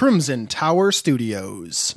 Crimson Tower Studios.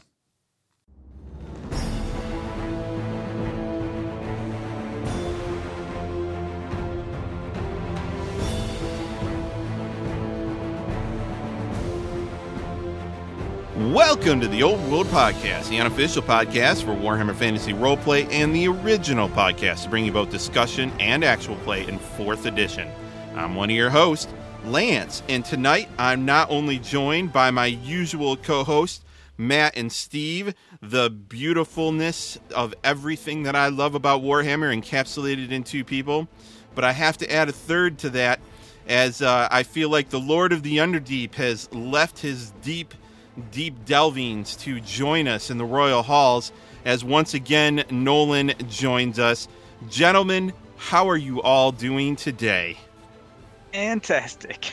Welcome to the Old World Podcast, the unofficial podcast for Warhammer Fantasy Roleplay and the original podcast to bring you both discussion and actual play in 4th edition. I'm one of your hosts, Lance, and tonight I'm not only joined by my usual co hosts, Matt and Steve, the beautifulness of everything that I love about Warhammer encapsulated in two people, but I have to add a third to that as uh, I feel like the Lord of the Underdeep has left his deep deep delvings to join us in the Royal Halls as once again Nolan joins us. Gentlemen, how are you all doing today? Fantastic.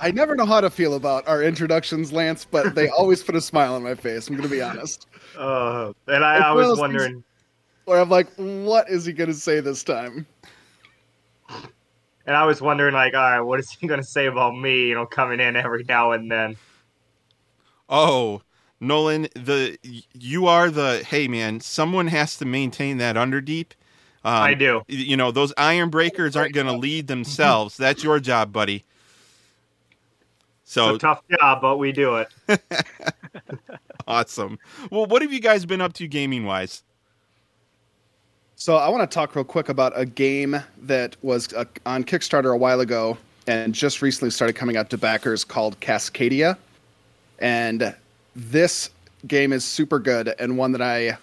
I never know how to feel about our introductions, Lance, but they always put a smile on my face. I'm going to be honest. Uh, and I, I was wondering. Where I'm like, what is he going to say this time? And I was wondering, like, all right, what is he going to say about me? You know, coming in every now and then. Oh, Nolan, the you are the hey man. Someone has to maintain that underdeep. Um, I do. You know those iron breakers aren't going to lead themselves. That's your job, buddy. So tough job, but we do it. awesome. Well, what have you guys been up to gaming wise? So I want to talk real quick about a game that was uh, on Kickstarter a while ago and just recently started coming out to backers called Cascadia and this game is super good and one that I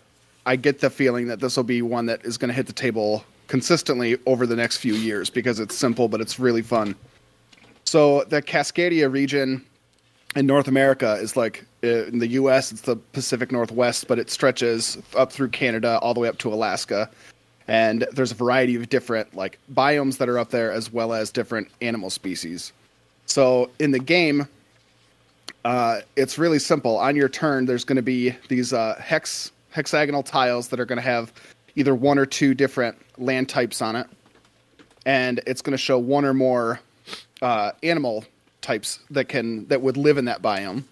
I get the feeling that this will be one that is going to hit the table consistently over the next few years because it's simple but it's really fun. So the Cascadia region in North America is like uh, in the U.S. It's the Pacific Northwest, but it stretches up through Canada all the way up to Alaska, and there's a variety of different like biomes that are up there as well as different animal species. So in the game, uh, it's really simple. On your turn, there's going to be these uh, hex hexagonal tiles that are going to have either one or two different land types on it, and it's going to show one or more uh, animal types that can that would live in that biome.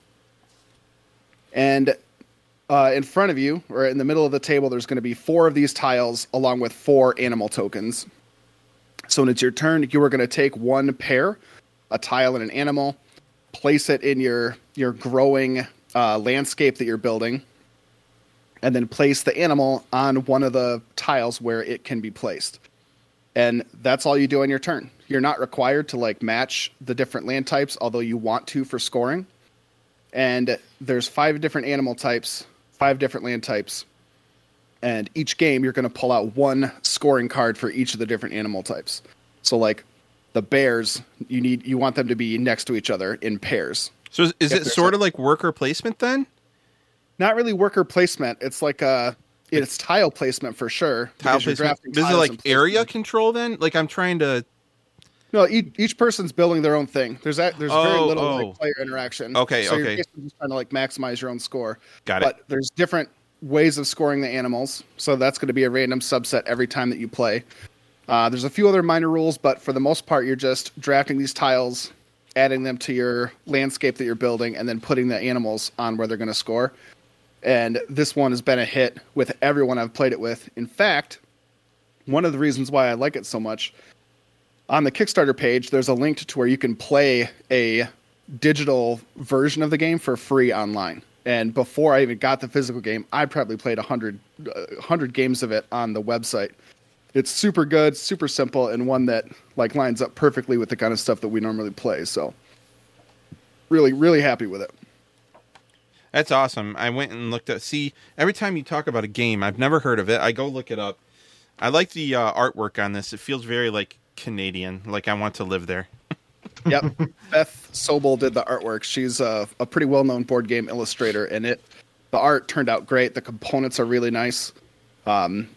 And uh, in front of you, or in the middle of the table, there's going to be four of these tiles along with four animal tokens. So when it's your turn, you are going to take one pair, a tile and an animal, place it in your your growing uh, landscape that you're building, and then place the animal on one of the tiles where it can be placed. And that's all you do on your turn. You're not required to like match the different land types, although you want to for scoring. And there's five different animal types, five different land types. And each game you're going to pull out one scoring card for each of the different animal types. So like the bears, you need you want them to be next to each other in pairs. So is, is it sort of like worker placement then? Not really worker placement. It's like a it's tile placement for sure. Tile placement. Is it like area control then? Like I'm trying to. No, each, each person's building their own thing. There's that. There's oh, very little oh. like, player interaction. Okay, so okay. You're just trying to like maximize your own score. Got it. But there's different ways of scoring the animals, so that's going to be a random subset every time that you play. Uh, there's a few other minor rules, but for the most part, you're just drafting these tiles adding them to your landscape that you're building, and then putting the animals on where they're going to score. And this one has been a hit with everyone I've played it with. In fact, one of the reasons why I like it so much on the Kickstarter page, there's a link to where you can play a digital version of the game for free online. And before I even got the physical game, I probably played 100, uh, 100 games of it on the website it's super good, super simple, and one that like lines up perfectly with the kind of stuff that we normally play. So, really, really happy with it. That's awesome. I went and looked at. See, every time you talk about a game, I've never heard of it. I go look it up. I like the uh, artwork on this. It feels very like Canadian. Like I want to live there. yep, Beth Sobel did the artwork. She's a, a pretty well-known board game illustrator, and it the art turned out great. The components are really nice. Um,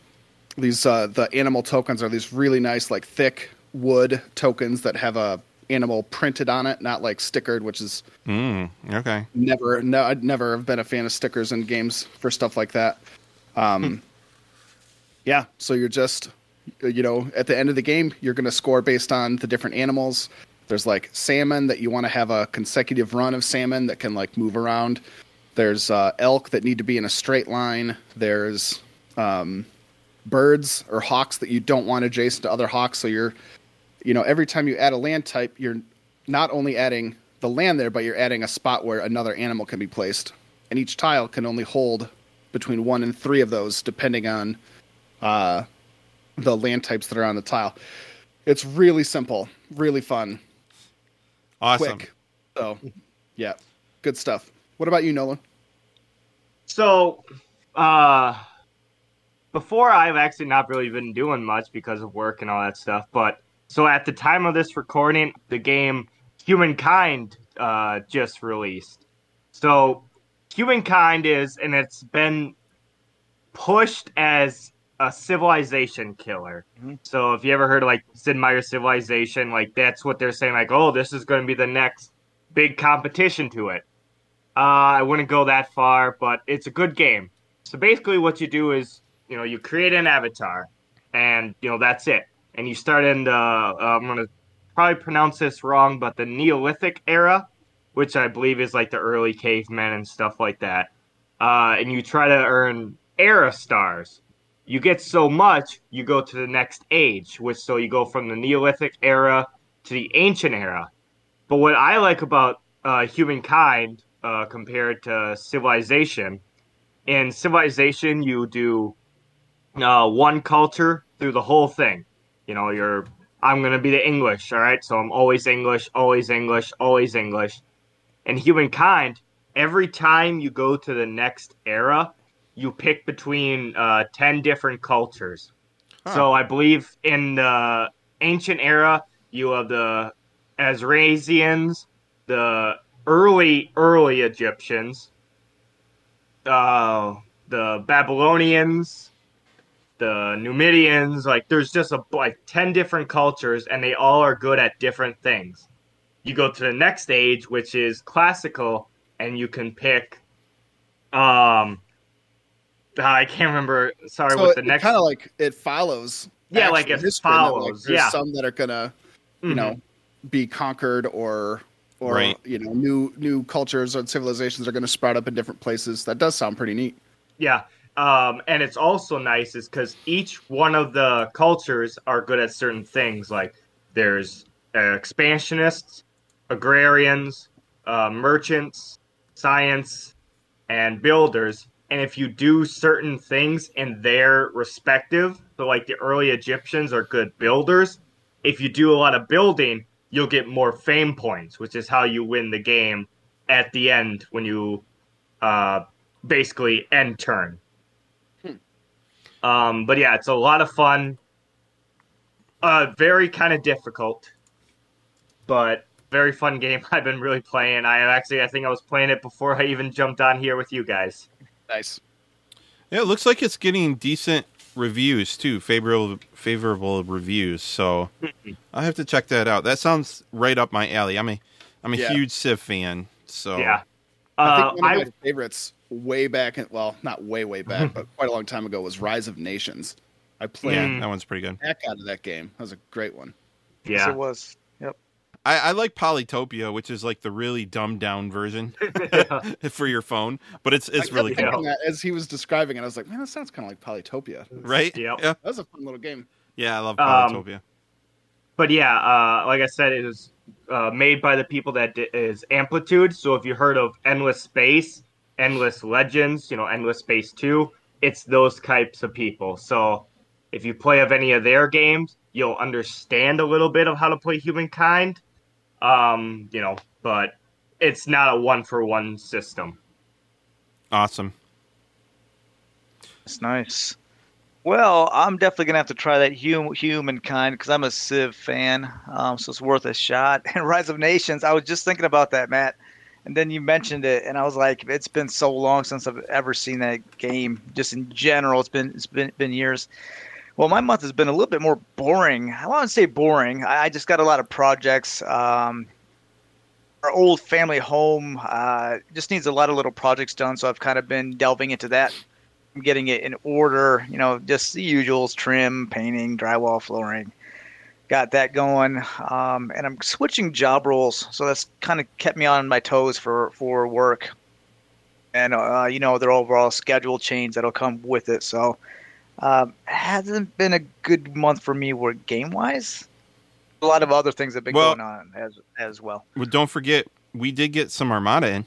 these uh, the animal tokens are these really nice like thick wood tokens that have a animal printed on it, not like stickered, which is mm, okay. Never, no, I'd never have been a fan of stickers in games for stuff like that. Um, hmm. yeah, so you're just, you know, at the end of the game, you're going to score based on the different animals. There's like salmon that you want to have a consecutive run of salmon that can like move around. There's uh, elk that need to be in a straight line. There's um, birds or hawks that you don't want adjacent to other hawks. So you're, you know, every time you add a land type, you're not only adding the land there, but you're adding a spot where another animal can be placed. And each tile can only hold between one and three of those, depending on uh, the land types that are on the tile. It's really simple, really fun, Awesome. quick. So, yeah, good stuff. What about you, Nolan? So, uh, before I've actually not really been doing much because of work and all that stuff. But so at the time of this recording, the game Humankind uh, just released. So, Humankind is, and it's been pushed as a civilization killer. So, if you ever heard of like Sid Meier's Civilization, like that's what they're saying, like, oh, this is going to be the next big competition to it. Uh, I wouldn't go that far, but it's a good game. So basically, what you do is, you know, you create an avatar, and you know that's it. And you start in the, uh, I'm gonna probably pronounce this wrong, but the Neolithic era, which I believe is like the early cavemen and stuff like that. Uh, and you try to earn era stars. You get so much, you go to the next age, which so you go from the Neolithic era to the ancient era. But what I like about uh, humankind uh, compared to civilization, in civilization you do uh, one culture through the whole thing. You know, you're I'm gonna be the English, all right. So I'm always English, always English, always English. In humankind, every time you go to the next era, you pick between uh, ten different cultures. So I believe in the ancient era, you have the Azrazians, the early early Egyptians, uh, the Babylonians, the Numidians. Like, there's just a like ten different cultures, and they all are good at different things. You go to the next stage, which is classical, and you can pick. Um, I can't remember. Sorry, so what it, the next kind of like it follows. Yeah, like actual it history, and then, follows, there's yeah. some that are gonna, you Mhm. know, be conquered or or Right. you know new new cultures and civilizations are going to sprout up in different places. That does sound pretty neat. Yeah. Um, and it's also nice is because each one of the cultures are good at certain things. Like there's uh, expansionists, agrarians, uh, merchants, science, and builders. And if you do certain things in their respective, so like the early Egyptians are good builders. If you do a lot of building, you'll get more fame points, which is how you win the game at the end when you uh, basically end turn. Um, but yeah, it's a lot of fun. Uh, very kind of difficult, but very fun game. I've been really playing. I actually, I think I was playing it before I even jumped on here with you guys. Nice. Yeah, it looks like it's getting decent reviews too, favorable favorable reviews. So I have to check that out. That sounds right up my alley. I'm a I'm a Yeah. huge Civ fan. So Yeah. I Uh, think one of I, my favorites way back, in, well, not way way back, but quite a long time ago was Rise of Nations. I played yeah, Mm. that one's pretty good. the heck out of that game. That was a great one. Yes, yeah. it was. Yep. I, I like Polytopia, which is like the really dumbed down version for your phone, but it's it's I really kept good, that as he was describing it, I was like, man, that sounds kind of like Polytopia. right? Yep. Yeah, That was a fun little game. yeah, I love Um, Polytopia. but yeah, uh, like I said, it was uh, made by the people that di- is Amplitude. So if you heard of Endless Space, Endless Legends, you know, Endless Space Two, it's those types of people. So if you play of any of their games, you'll understand a little bit of how to play Humankind. Um, you know, but it's not a one for one system. awesome. It's nice. Well, I'm definitely gonna have to try that hum- humankind because I'm a Civ fan, um, so it's worth a shot. And Rise of Nations, I was just thinking about that, Matt, and then you mentioned it, and I was like, it's been so long since I've ever seen that game. Just in general, it's been it's been been years. Well, my month has been a little bit more boring. I want to say boring. I, I just got a lot of projects. Um, our old family home uh, just needs a lot of little projects done, so I've kind of been delving into that I'm getting it in order, you know, just the usuals trim, painting, drywall, flooring. Got that going, um, and I'm switching job roles, so that's kind of kept me on my toes for for work, and uh, you know their overall schedule change that'll come with it. So, um, hasn't been a good month for me work game wise. A lot of other things have been Well- going on as as well. Well, don't forget, we did get some Armada in.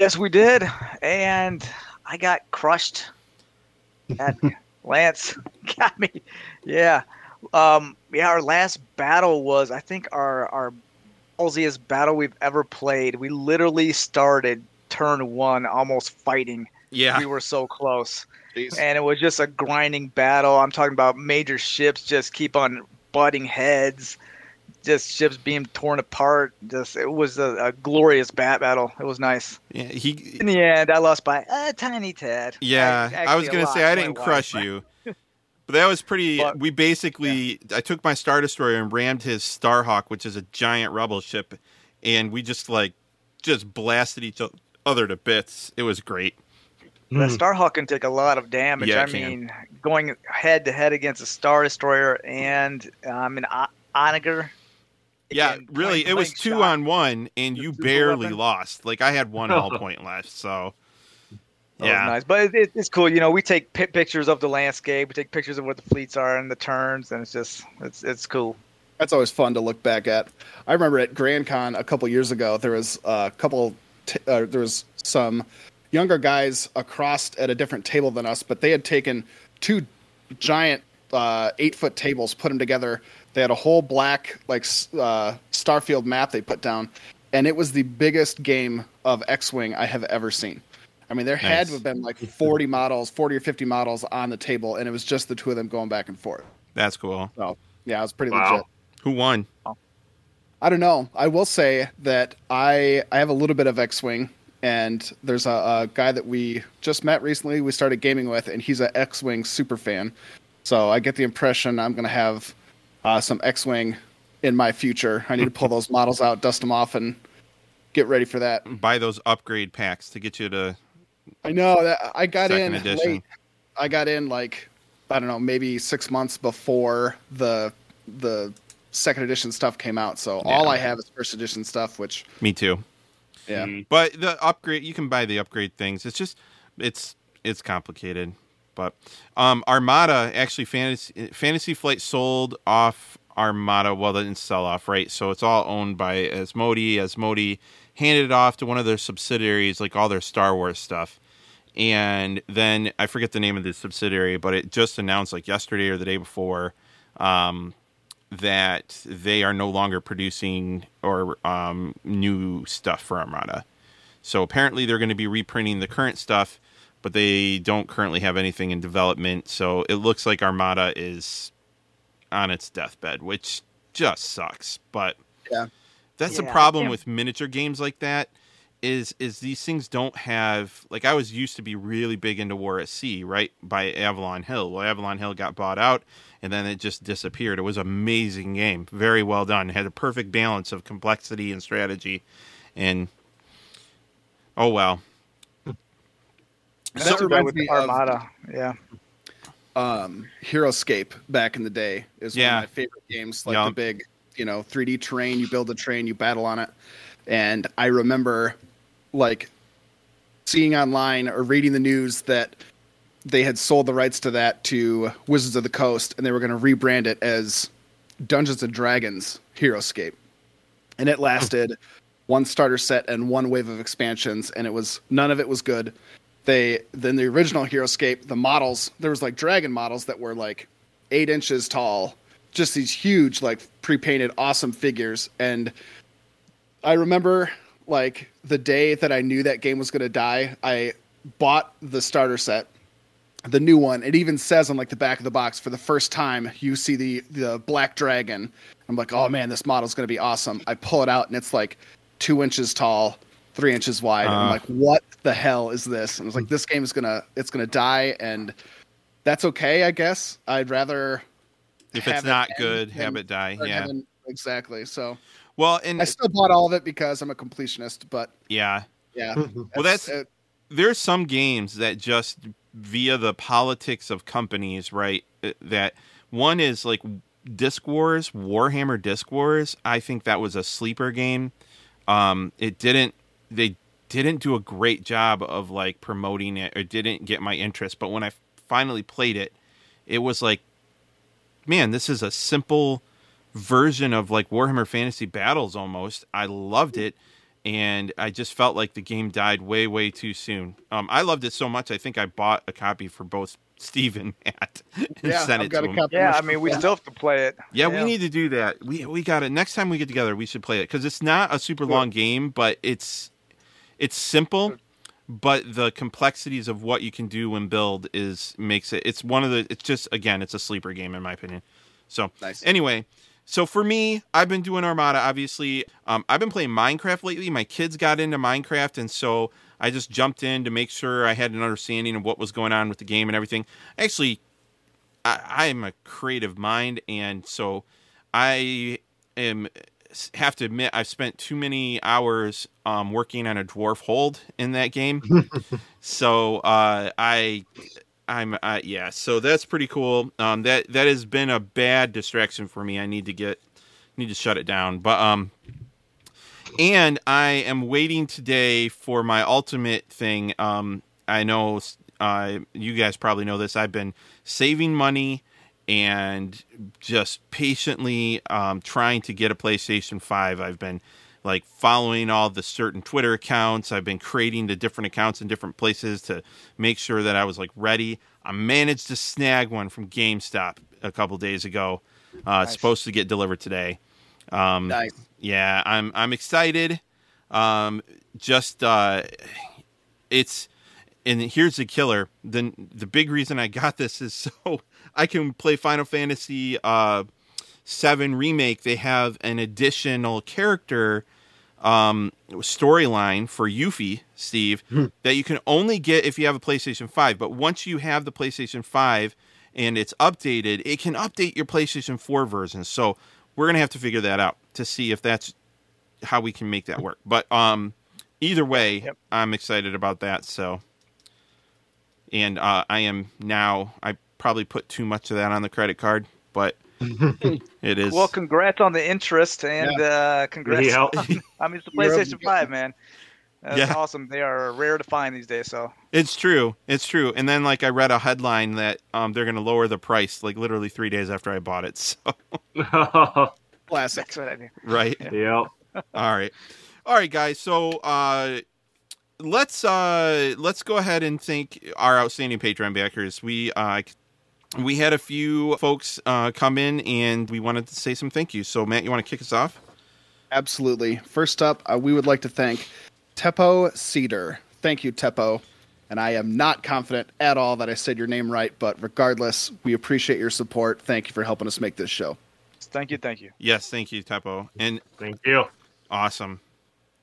Yes, we did, and I got crushed. That Lance got me. Yeah, um, yeah. Our last battle was, I think, our our ballsiest battle we've ever played. We literally started turn one almost fighting. Yeah. We were so close, Jeez. and it was just a grinding battle. I'm talking about major ships just keep on butting heads. Just ships being torn apart. Just it was a, a glorious bat battle. It was nice. Yeah, he. In the end, I lost by a tiny tad. Yeah, I- I, was gonna say I didn't crush lot. you, but that was pretty. But- we basically, I took my Star Destroyer and rammed his Starhawk, which is a giant rebel ship, and we just like just blasted each other to bits. It was great. The Hmm. Starhawk can take a lot of damage. Yeah, I it can. mean, going head to head against a Star Destroyer and um, an O- Onager. Yeah, really, it was two shot. on one, and The you barely weapon. lost. Like I had one hull point left, so That was yeah, nice, but it, it, it's cool. You know, we take pi pictures of the landscape, we take pictures of what the fleets are and the turns, and it's just it's it's cool. That's always fun to look back at. I remember at Grand Con a couple years ago, there was a couple, t- uh, there was some younger guys across at a different table than us, but they had taken two giant uh, eight foot tables, put them together. They had a whole black like uh, Starfield map they put down, and it was the biggest game of X Wing I have ever seen. I mean, there had to have been like 40 models, 40 or 50 models on the table, and it was just the two of them going back and forth. that's cool. So, yeah, it was pretty Wow. legit. Who won? I don't know. I will say that I I have a little bit of X-wing, and there's a, a guy that we just met recently. We started gaming with, and he's an X-wing super fan. So I get the impression I'm going to have uh, some X-wing in my future. I need to pull those models out, dust them off, and get ready for that. Buy those upgrade packs to get you to I know that I got second in edition. late. I got in like I don't know, maybe six months before the the second edition stuff came out. So all I have is first edition stuff, which Me too. yeah. Mm. But the upgrade, you can buy the upgrade things. It's just, it's it's complicated. But um, Armada actually fantasy Fantasy Flight sold off Armada. Well, they didn't sell off, right? So it's all owned by Asmodee. Asmodee handed it off to one of their subsidiaries, like all their Star Wars stuff. And then I forget the name of the subsidiary, but it just announced like yesterday or the day before um, that they are no longer producing or um, new stuff for Armada. So apparently they're going to be reprinting the current stuff, but they don't currently have anything in development. So it looks like Armada is on its deathbed, which just sucks. But Yeah. That's the problem yeah. with miniature games like that. Is is these things don't have like I was used to be really big into War at Sea, right? By Avalon Hill. Well, Avalon Hill got bought out and then it just disappeared. It was an amazing game, very well done. It had a perfect balance of complexity and strategy, and oh well. That That's what reminds with me of- Armada. Yeah, um, HeroScape back in the day is Yeah. one of my favorite games. Like Yeah. the big, you know, 3D terrain. You build a train, you battle on it. And I remember, like, seeing online or reading the news that they had sold the rights to that to Wizards of the Coast, and they were going to rebrand it as Dungeons and Dragons HeroScape. And it lasted one starter set and one wave of expansions, and it was none of it was good they then the original HeroScape, the models there was like dragon models that were like eight inches tall, just these huge like pre-painted awesome figures. And I remember like the day that I knew that game was going to die, I bought the starter set, the new one. It even says on like the back of the box for the first time you see the the black dragon. I'm like, oh man, this model's going to be awesome. I pull it out and it's like two inches tall, three inches wide. and I'm Uh. like, what the hell is this? And I was like, this game is gonna it's gonna die, and that's okay, I guess. I'd rather If it's not end good, than- have it die. Yeah. having- exactly. So Well, and I still bought all of it because I'm a completionist, but yeah, yeah. Well, that's- uh, there's some games that just via the politics of companies, right? uh, That one is like Diskwars, Warhammer Diskwars, I think that was a sleeper game. Um, it didn't they didn't do a great job of like promoting it or didn't get my interest, but when I finally played it, it was like man, this is a simple version of like Warhammer Fantasy Battles almost. I loved it and I just felt like the game died way way too soon. Um, I loved it so much I think I bought a copy for both Steve and Matt and Yeah, sent I've it got to a them. Yeah, I mean, we still have to play it. Yeah, we need to do that. We we got it. Next time we get together, we should play it because it's not a super long game, but it's it's simple. But the complexities of what you can do and build is makes it. It's one of the. It's just again, it's a sleeper game in my opinion. So Nice. anyway, so for me, I've been doing Armada. Obviously, um, I've been playing Minecraft lately. My kids got into Minecraft, and so I just jumped in to make sure I had an understanding of what was going on with the game and everything. Actually, I, I'm a creative mind, and so I am have to admit I've spent too many hours um, working on a dwarf hold in that game. so uh, I I'm uh, yeah, so that's pretty cool. Um, that that has been a bad distraction for me. I need to get need to shut it down. But um, and I am waiting today for my ultimate thing. Um, I know uh, you guys probably know this. I've been saving money and just patiently um, trying to get a PlayStation Five. I've been like following all the certain Twitter accounts. I've been creating the different accounts in different places to make sure that I was like ready. I managed to snag one from GameStop a couple days ago. Uh, It's supposed to get delivered today. Um, Nice. yeah, I'm I'm excited. Um, just uh, it's and here's the killer. The the big reason I got this is so I can play Final Fantasy uh, Seven remake. They have an additional character um, storyline for Yuffie, Steve, that you can only get if you have a PlayStation Five. But once you have the PlayStation Five and it's updated, it can update your PlayStation Four version. So we're gonna have to figure that out to see if that's how we can make that work. But um, either way, Yep. I'm excited about that. So, and uh, I am now. I probably put too much of that on the credit card, but it is. Well, congrats on the interest and uh, congrats. Yeah. On, I mean, it's the PlayStation Five, man. That's Yeah. awesome. They are rare to find these days. So It's true. It's true. And then like I read a headline that um, they're going to lower the price like literally three days after I bought it. So Classic. that's what I mean. right. yep. All right. All right, guys. So uh, let's uh, let's go ahead and thank our outstanding Patreon backers. We uh, we had a few folks uh, come in and we wanted to say some thank yous. So Matt, you want to kick us off? Absolutely. First up, uh, we would like to thank Teppo Cedar. Thank you, Teppo. And I am not confident at all that I said your name right, but regardless, we appreciate your support. Thank you for helping us make this show. Thank you. Thank you. Yes, thank you, Teppo. And Thank you. Awesome.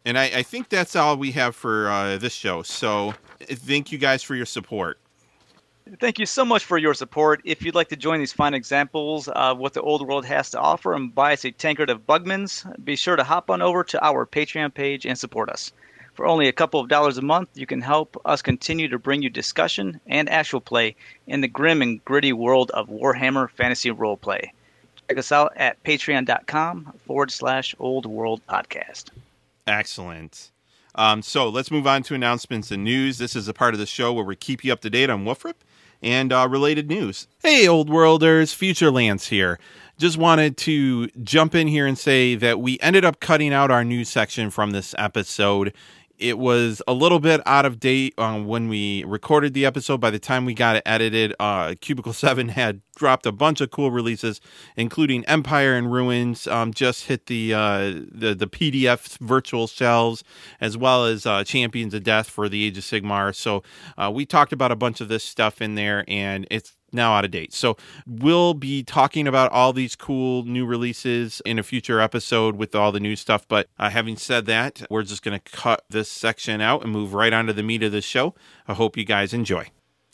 And I, I think that's all we have for uh, this show. So thank you guys for your support. Thank you so much for your support. If you'd like to join these fine examples of what the old world has to offer and buy us a tankard of Bugmans, be sure to hop on over to our Patreon page and support us. For only a couple of dollars a month, you can help us continue to bring you discussion and actual play in the grim and gritty world of Warhammer Fantasy Roleplay. Check us out at patreon.com forward slash old world podcast. Excellent. Um, so let's move on to announcements and news. This is a part of the show where we keep you up to date on Wolfrip and uh, related news. Hey, Old Worlders, Future Lance here. Just wanted to jump in here and say that we ended up cutting out our news section from this episode. It was a little bit out of date um, when we recorded the episode. By the time we got it edited, uh, Cubicle 7 had dropped a bunch of cool releases, including Empire in Ruins, um, just hit the, uh, the the PDF virtual shelves, as well as uh, Champions of Death for the Age of Sigmar. So uh, we talked about a bunch of this stuff in there, and it's now out of date. So we'll be talking about all these cool new releases in a future episode with all the new stuff. But uh, having said that, we're just going to cut this section out and move right on to the meat of the show. I hope you guys enjoy.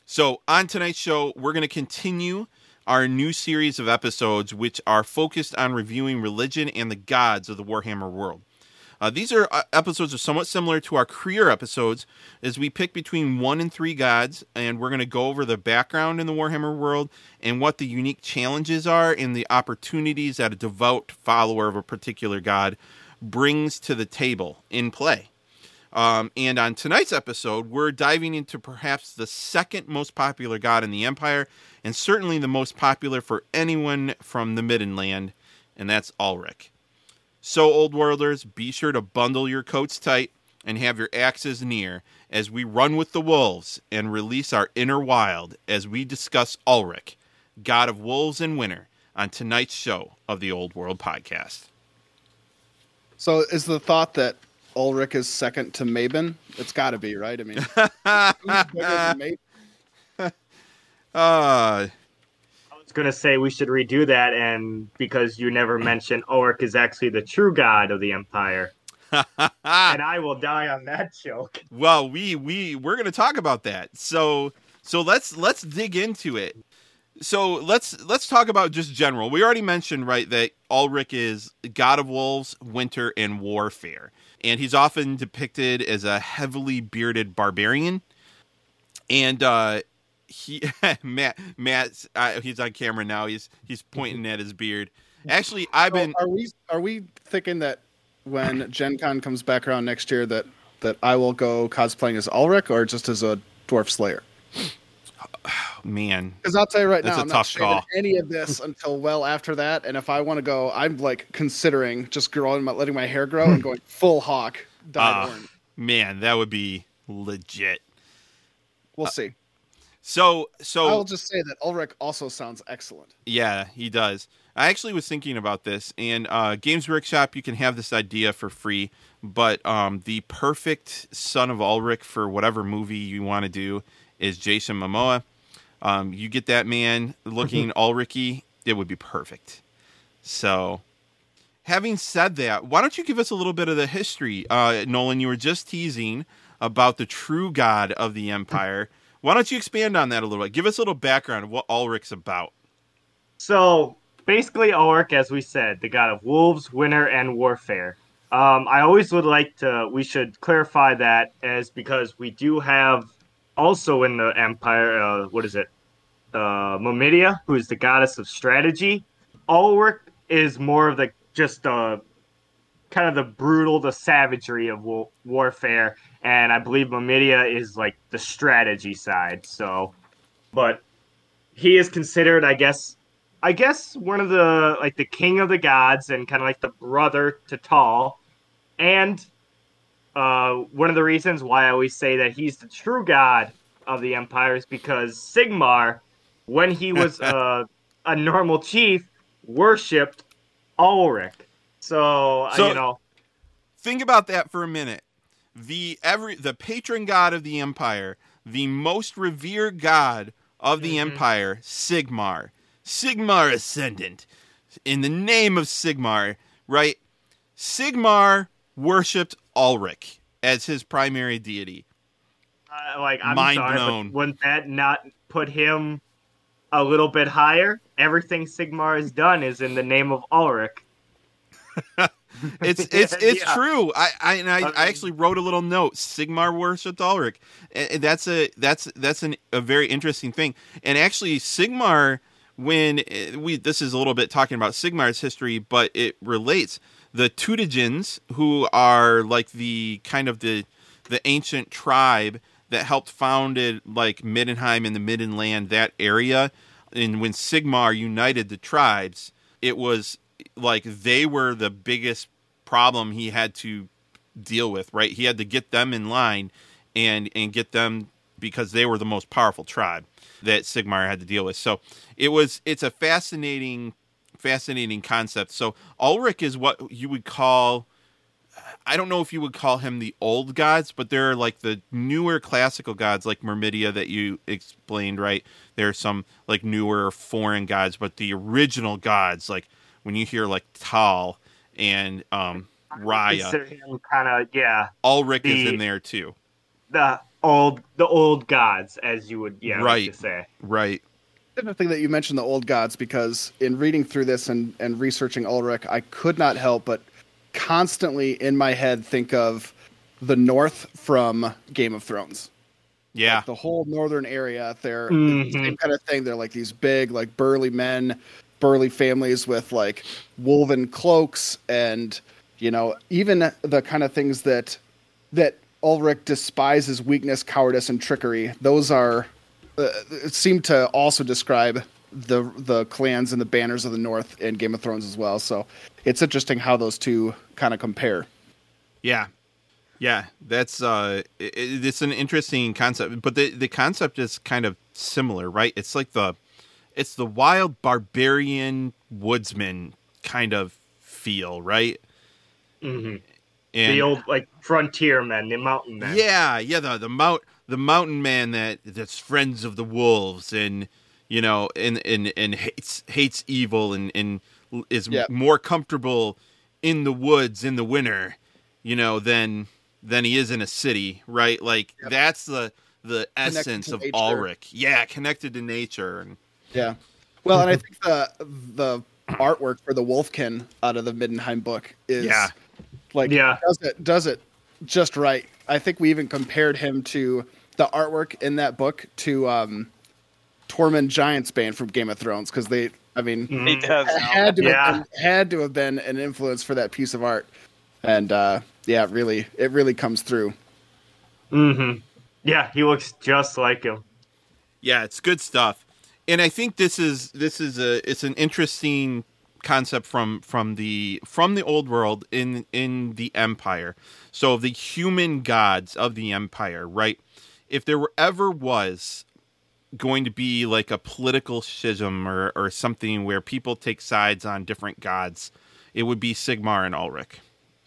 So, on tonight's show, we're going to continue our new series of episodes, which are focused on reviewing religion and the gods of the Warhammer world. Uh, these are uh, episodes are somewhat similar to our career episodes, as we pick between one and three gods, and we're going to go over the background in the Warhammer world and what the unique challenges are and the opportunities that a devout follower of a particular god brings to the table in play. Um, and on tonight's episode, we're diving into perhaps the second most popular god in the Empire, and certainly the most popular for anyone from the Middenland, and that's Ulric. So, Old Worlders, be sure to bundle your coats tight and have your axes near as we run with the wolves and release our inner wild as we discuss Ulric, god of wolves and winter, on tonight's show of the Old World podcast. So is the thought that Ulric is second to Mabon? It's got to be, right? I mean, who's bigger than Mabon? Uh, Was gonna say we should redo that, and because you never mentioned Ulric is actually the true god of the Empire, and I will die on that joke. well, we we we're going to talk about that. So so let's let's dig into it. So let's let's talk about just general. We already mentioned right that Ulric is god of wolves, winter, and warfare, and he's often depicted as a heavily bearded barbarian. And uh, he Matt Matt uh, he's on camera now. He's he's pointing at his beard. Actually, I've So been are we are we thinking that when Gen Con comes back around next year that that I will go cosplaying as Ulric or just as a dwarf slayer? man. Because I'll tell you right That's now, a I'm tough not call. any of this until well after that. And if I want to go, I'm like considering just growing, my, letting my hair grow and going full hawk Ah. Man, that would be legit. We'll see. So so I'll just say that Ulric also sounds excellent. Yeah, he does. I actually was thinking about this, and uh, Games Workshop, you can have this idea for free, but um, the perfect son of Ulric for whatever movie you want to do is Jason Momoa. Um, you get that man looking Ulrichy, it would be perfect. So, having said that, why don't you give us a little bit of the history? Uh, Nolan, you were just teasing about the true god of the Empire. Why don't you expand on that a little bit? Give us a little background of what Ulric's about. So basically, Ulric, as we said, the god of wolves, winter, and warfare. Um, I always would like to. We should clarify that as because we do have also in the empire. Uh, what is it? Uh, Myrmidia, who is the goddess of strategy. Ulric is more of the just the kind of the brutal, the savagery of wa- warfare, and I believe Myrmidia is like the strategy side. So, but he is considered, I guess, I guess one of the like the king of the gods and kind of like the brother to Taal, and uh, one of the reasons why I always say that he's the true god of the empire is because Sigmar, when he was uh, a normal chief, worshipped Ulric. So, uh, So- you know, think about that for a minute. The every the patron god of the empire, the most revered god of the Mhm. empire, Sigmar. Sigmar ascendant. In the name of Sigmar, right? Sigmar worshipped Ulric as his primary deity. uh, like I'm Mind sorry, blown. but wouldn't that not put him a little bit higher? Everything Sigmar has done is in the name of Ulric. It's it's it's Yeah. true. I I, and I, I I actually wrote a little note. Sigmar worshipped Ulric. And that's a that's that's an, a very interesting thing. And actually, Sigmar, when uh, we this is a little bit talking about Sigmar's history, but it relates. The Teutogens, who are like the kind of the the ancient tribe that helped founded like Middenheim and the Middenland, that area. And when Sigmar united the tribes, it was like they were the biggest problem he had to deal with, right? He had to get them in line and and get them because they were the most powerful tribe that Sigmar had to deal with. So it was it's a fascinating fascinating concept. So Ulric is what you would call I don't know if you would call him the old gods, but there are like the newer classical gods like Myrmidia that you explained, right? There are some like newer foreign gods, but the original gods, like when you hear like Taal and um Rhya, Consider kind of yeah, Ulric is in there too. the old the old gods, as you would yeah Right. like to say. Right. Interesting that you mentioned the old gods because in reading through this and, and researching Ulric, I could not help but constantly in my head think of the North from Game of Thrones. Yeah. Like the whole northern area there, Mhm. same kind of thing. They're like these big, like burly men, burly families with like woven cloaks, and you know, even the kind of things that that Ulric despises weakness, cowardice, and trickery. Those are uh, seem to also describe the the clans and the banners of the North in Game of Thrones as well. So it's interesting how those two kind of compare. Yeah. Yeah, that's uh it, it's an interesting concept, but the the concept is kind of similar, right? It's like the it's the wild barbarian woodsman kind of feel, right? hmm And the old like frontier men, the mountain men. Yeah, yeah, the the mount the mountain man that that's friends of the wolves and you know and and and hates hates evil and and is Yeah. more comfortable in the woods in the winter, you know, than than he is in a city, right? Like Yep. that's the the essence of nature. Ulric. Yeah, connected to nature and Yeah. Well, and I think the the artwork for the Wolfkin out of the Middenheim book is Yeah. like Yeah. does it does it just right. I think we even compared him to the artwork in that book to um Tormund Giantsbane from Game of Thrones because they I mean Mhm. He does. had to Yeah. have been, had to have been an influence for that piece of art. And uh yeah, it really it really comes through. hmm Yeah, he looks just like him. Yeah, it's good stuff. And I think this is this is a it's an interesting concept from from the from the old world in in the empire. So the human gods of the empire, right? If there were ever was going to be like a political schism or or something where people take sides on different gods, it would be Sigmar and Ulric.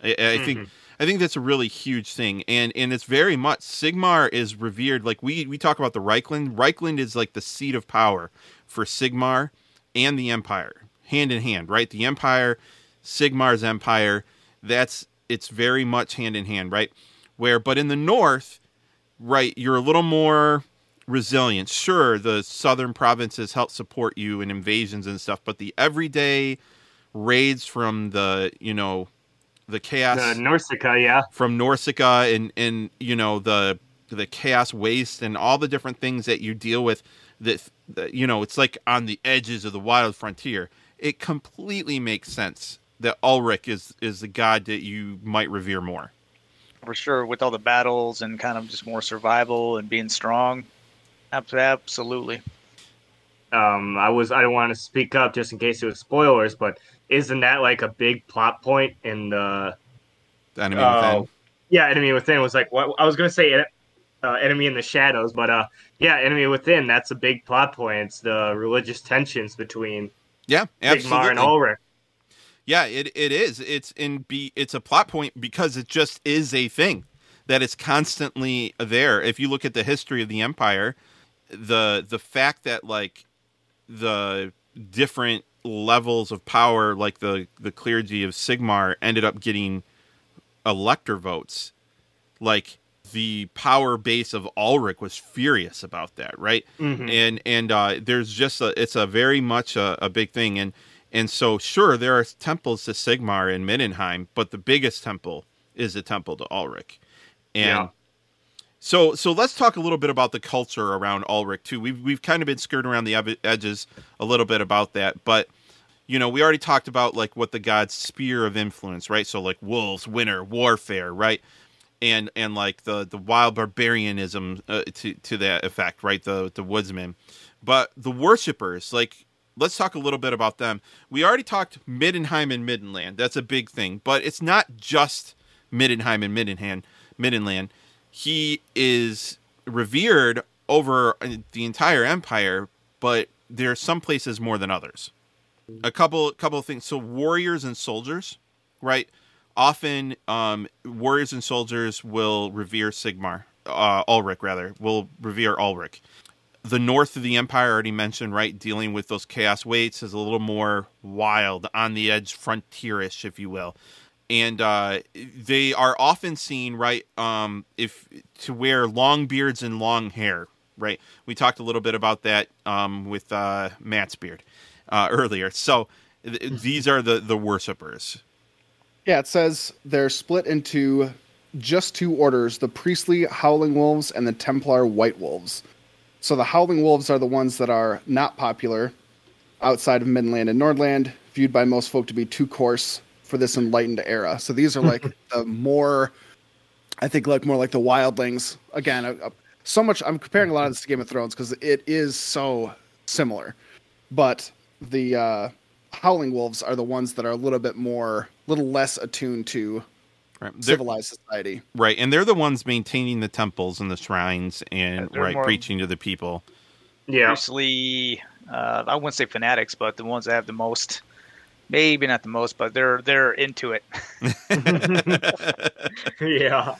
I, I think mm-hmm. I think that's a really huge thing, and and it's very much Sigmar is revered. Like we we talk about the Reikland. Reikland is like the seat of power for Sigmar and the Empire, hand in hand. Right, the Empire, Sigmar's Empire. That's it's very much hand in hand. Right, where but in the North, right, you're a little more resilient. Sure, the southern provinces help support you in invasions and stuff, but the everyday raids from the you know the chaos The Norsica, yeah. from Norsica and and you know the the chaos waste and all the different things that you deal with that, that you know it's like on the edges of the wild frontier it completely makes sense that Ulric is is the god that you might revere more for sure with all the battles and kind of just more survival and being strong. Absolutely. Um, I was I don't want to speak up just in case it was spoilers, but isn't that like a big plot point in the the enemy Oh. within yeah enemy within was like what I was gonna say uh, enemy in the shadows, but uh yeah enemy within that's a big plot point. It's the religious tensions between yeah Sigmar absolutely and Ulric. Yeah, it it is. It's in be it's a plot point because it just is a thing that is constantly there. If you look at the history of the empire, the the fact that like the different levels of power like the the clergy of Sigmar ended up getting elector votes like the power base of Ulric was furious about that, right? Mhm. And and uh, there's just a it's a very much a, a big thing, and and so sure there are temples to Sigmar in Middenheim, but the biggest temple is the temple to Ulric, and Yeah. So so let's talk a little bit about the culture around Ulric too. We've we've kind of been skirting around the edges a little bit about that, but you know we already talked about like what the god's sphere of influence, right? So like wolves, winter, warfare, right? and and like the the wild barbarianism uh, to to that effect, right? The the woodsmen, but the worshippers, like let's talk a little bit about them. We already talked Middenheim and Middenland. That's a big thing, but it's not just Middenheim and Middenhand, Middenland. He is revered over the entire empire, but there are some places more than others. A couple couple of things. So warriors and soldiers, right? Often, um, warriors and soldiers will revere Sigmar, uh, Ulric rather, will revere Ulric. The north of the empire, already mentioned, right, dealing with those chaos weights is a little more wild, on the edge, frontierish, if you will. And uh, they are often seen, right, um, if to wear long beards and long hair, right? We talked a little bit about that um, with uh, Matt's beard uh, earlier. So th- these are the the worshippers. Yeah, it says they're split into just two orders: the priestly Howling Wolves and the Templar White Wolves. So the Howling Wolves are the ones that are not popular outside of Midland and Nordland, viewed by most folk to be too coarse for this enlightened era. So these are like the more, I think, like more like the wildlings. Again, uh, uh, so much. I'm comparing a lot of this to Game of Thrones because it is so similar, but the uh, Howling Wolves are the ones that are a little bit more, a little less attuned to Right. They're- civilized society. right, and they're the ones maintaining the temples and the shrines and they're right more- preaching to the people. Yeah. Mostly, uh, I wouldn't say fanatics, but the ones that have the most, maybe not the most, but they're they're into it. yeah.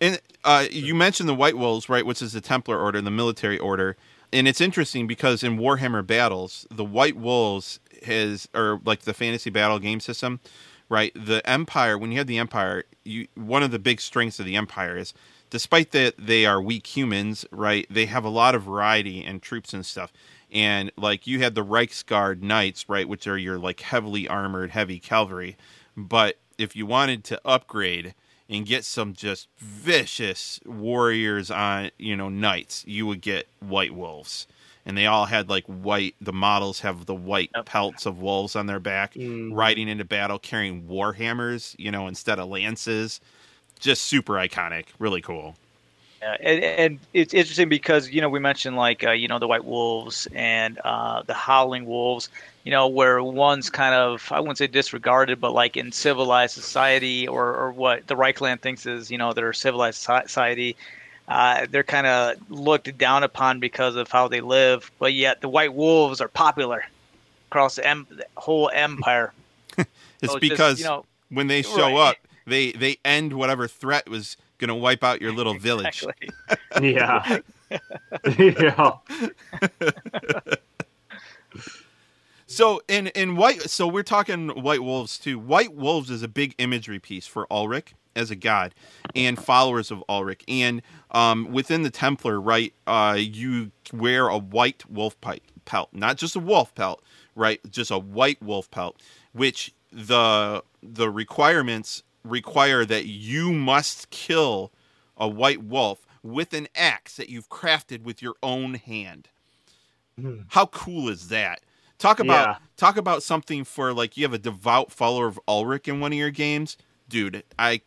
And uh, you mentioned the White Wolves, right, which is the Templar Order, the military order. And it's interesting because in Warhammer battles, the White Wolves has, or like the fantasy battle game system, right? The Empire, when you have the Empire, you one of the big strengths of the Empire is, despite that they are weak humans, right? They have a lot of variety and troops and stuff. And like you had the Reiksguard Knights, right, which are your like heavily armored, heavy cavalry. But if you wanted to upgrade and get some just vicious warriors on, you know, knights, you would get white wolves. And they all had like white, the models have the white pelts of wolves on their back, Mm. riding into battle carrying war hammers, you know, instead of lances. Just super iconic, really cool. Yeah, and, and it's interesting because you know we mentioned like uh, you know the White Wolves and uh, the Howling Wolves, you know where one's kind of I wouldn't say disregarded, but like in civilized society or, or what the Reikland thinks is you know their civilized society, uh, they're kind of looked down upon because of how they live, but yet the White Wolves are popular across the, em- the whole empire. It's So just, because you know when they show right. up, they they end whatever threat was going to wipe out your little village. exactly. Yeah. yeah. So in in white, so we're talking White Wolves too. White Wolves is a big imagery piece for Ulric as a god and followers of Ulric. And um, within the Templar, right, uh, you wear a white wolf pipe, pelt, not just a wolf pelt, right, just a white wolf pelt, which the the requirements require that you must kill a white wolf with an axe that you've crafted with your own hand. Hmm. How cool is that? Talk about Yeah. talk about something for like you have a devout follower of Ulric in one of your games, dude. I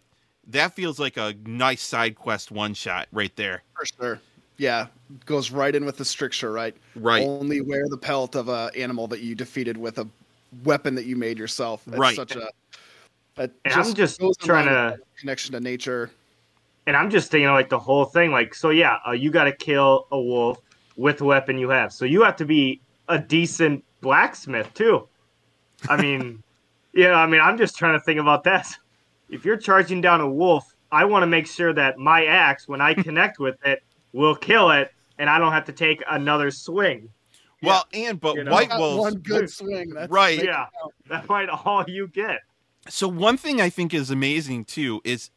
that feels like a nice side quest one shot right there. For sure. Yeah, goes right in with the stricture, right? Right. Only wear the pelt of a animal that you defeated with a weapon that you made yourself. That's Right. Such a. It And I'm just trying to- with connection to nature. And I'm just thinking like the whole thing, like, so yeah, uh, you got to kill a wolf with the weapon you have. So you have to be a decent blacksmith too. I mean, yeah, I mean, I'm just trying to think about that. If you're charging down a wolf, I want to make sure that my axe, when I connect with it, will kill it, and I don't have to take another swing. Well, and but You know? White Wolves one good swing. That's Right. Yeah, that might all you get. So one thing I think is amazing too is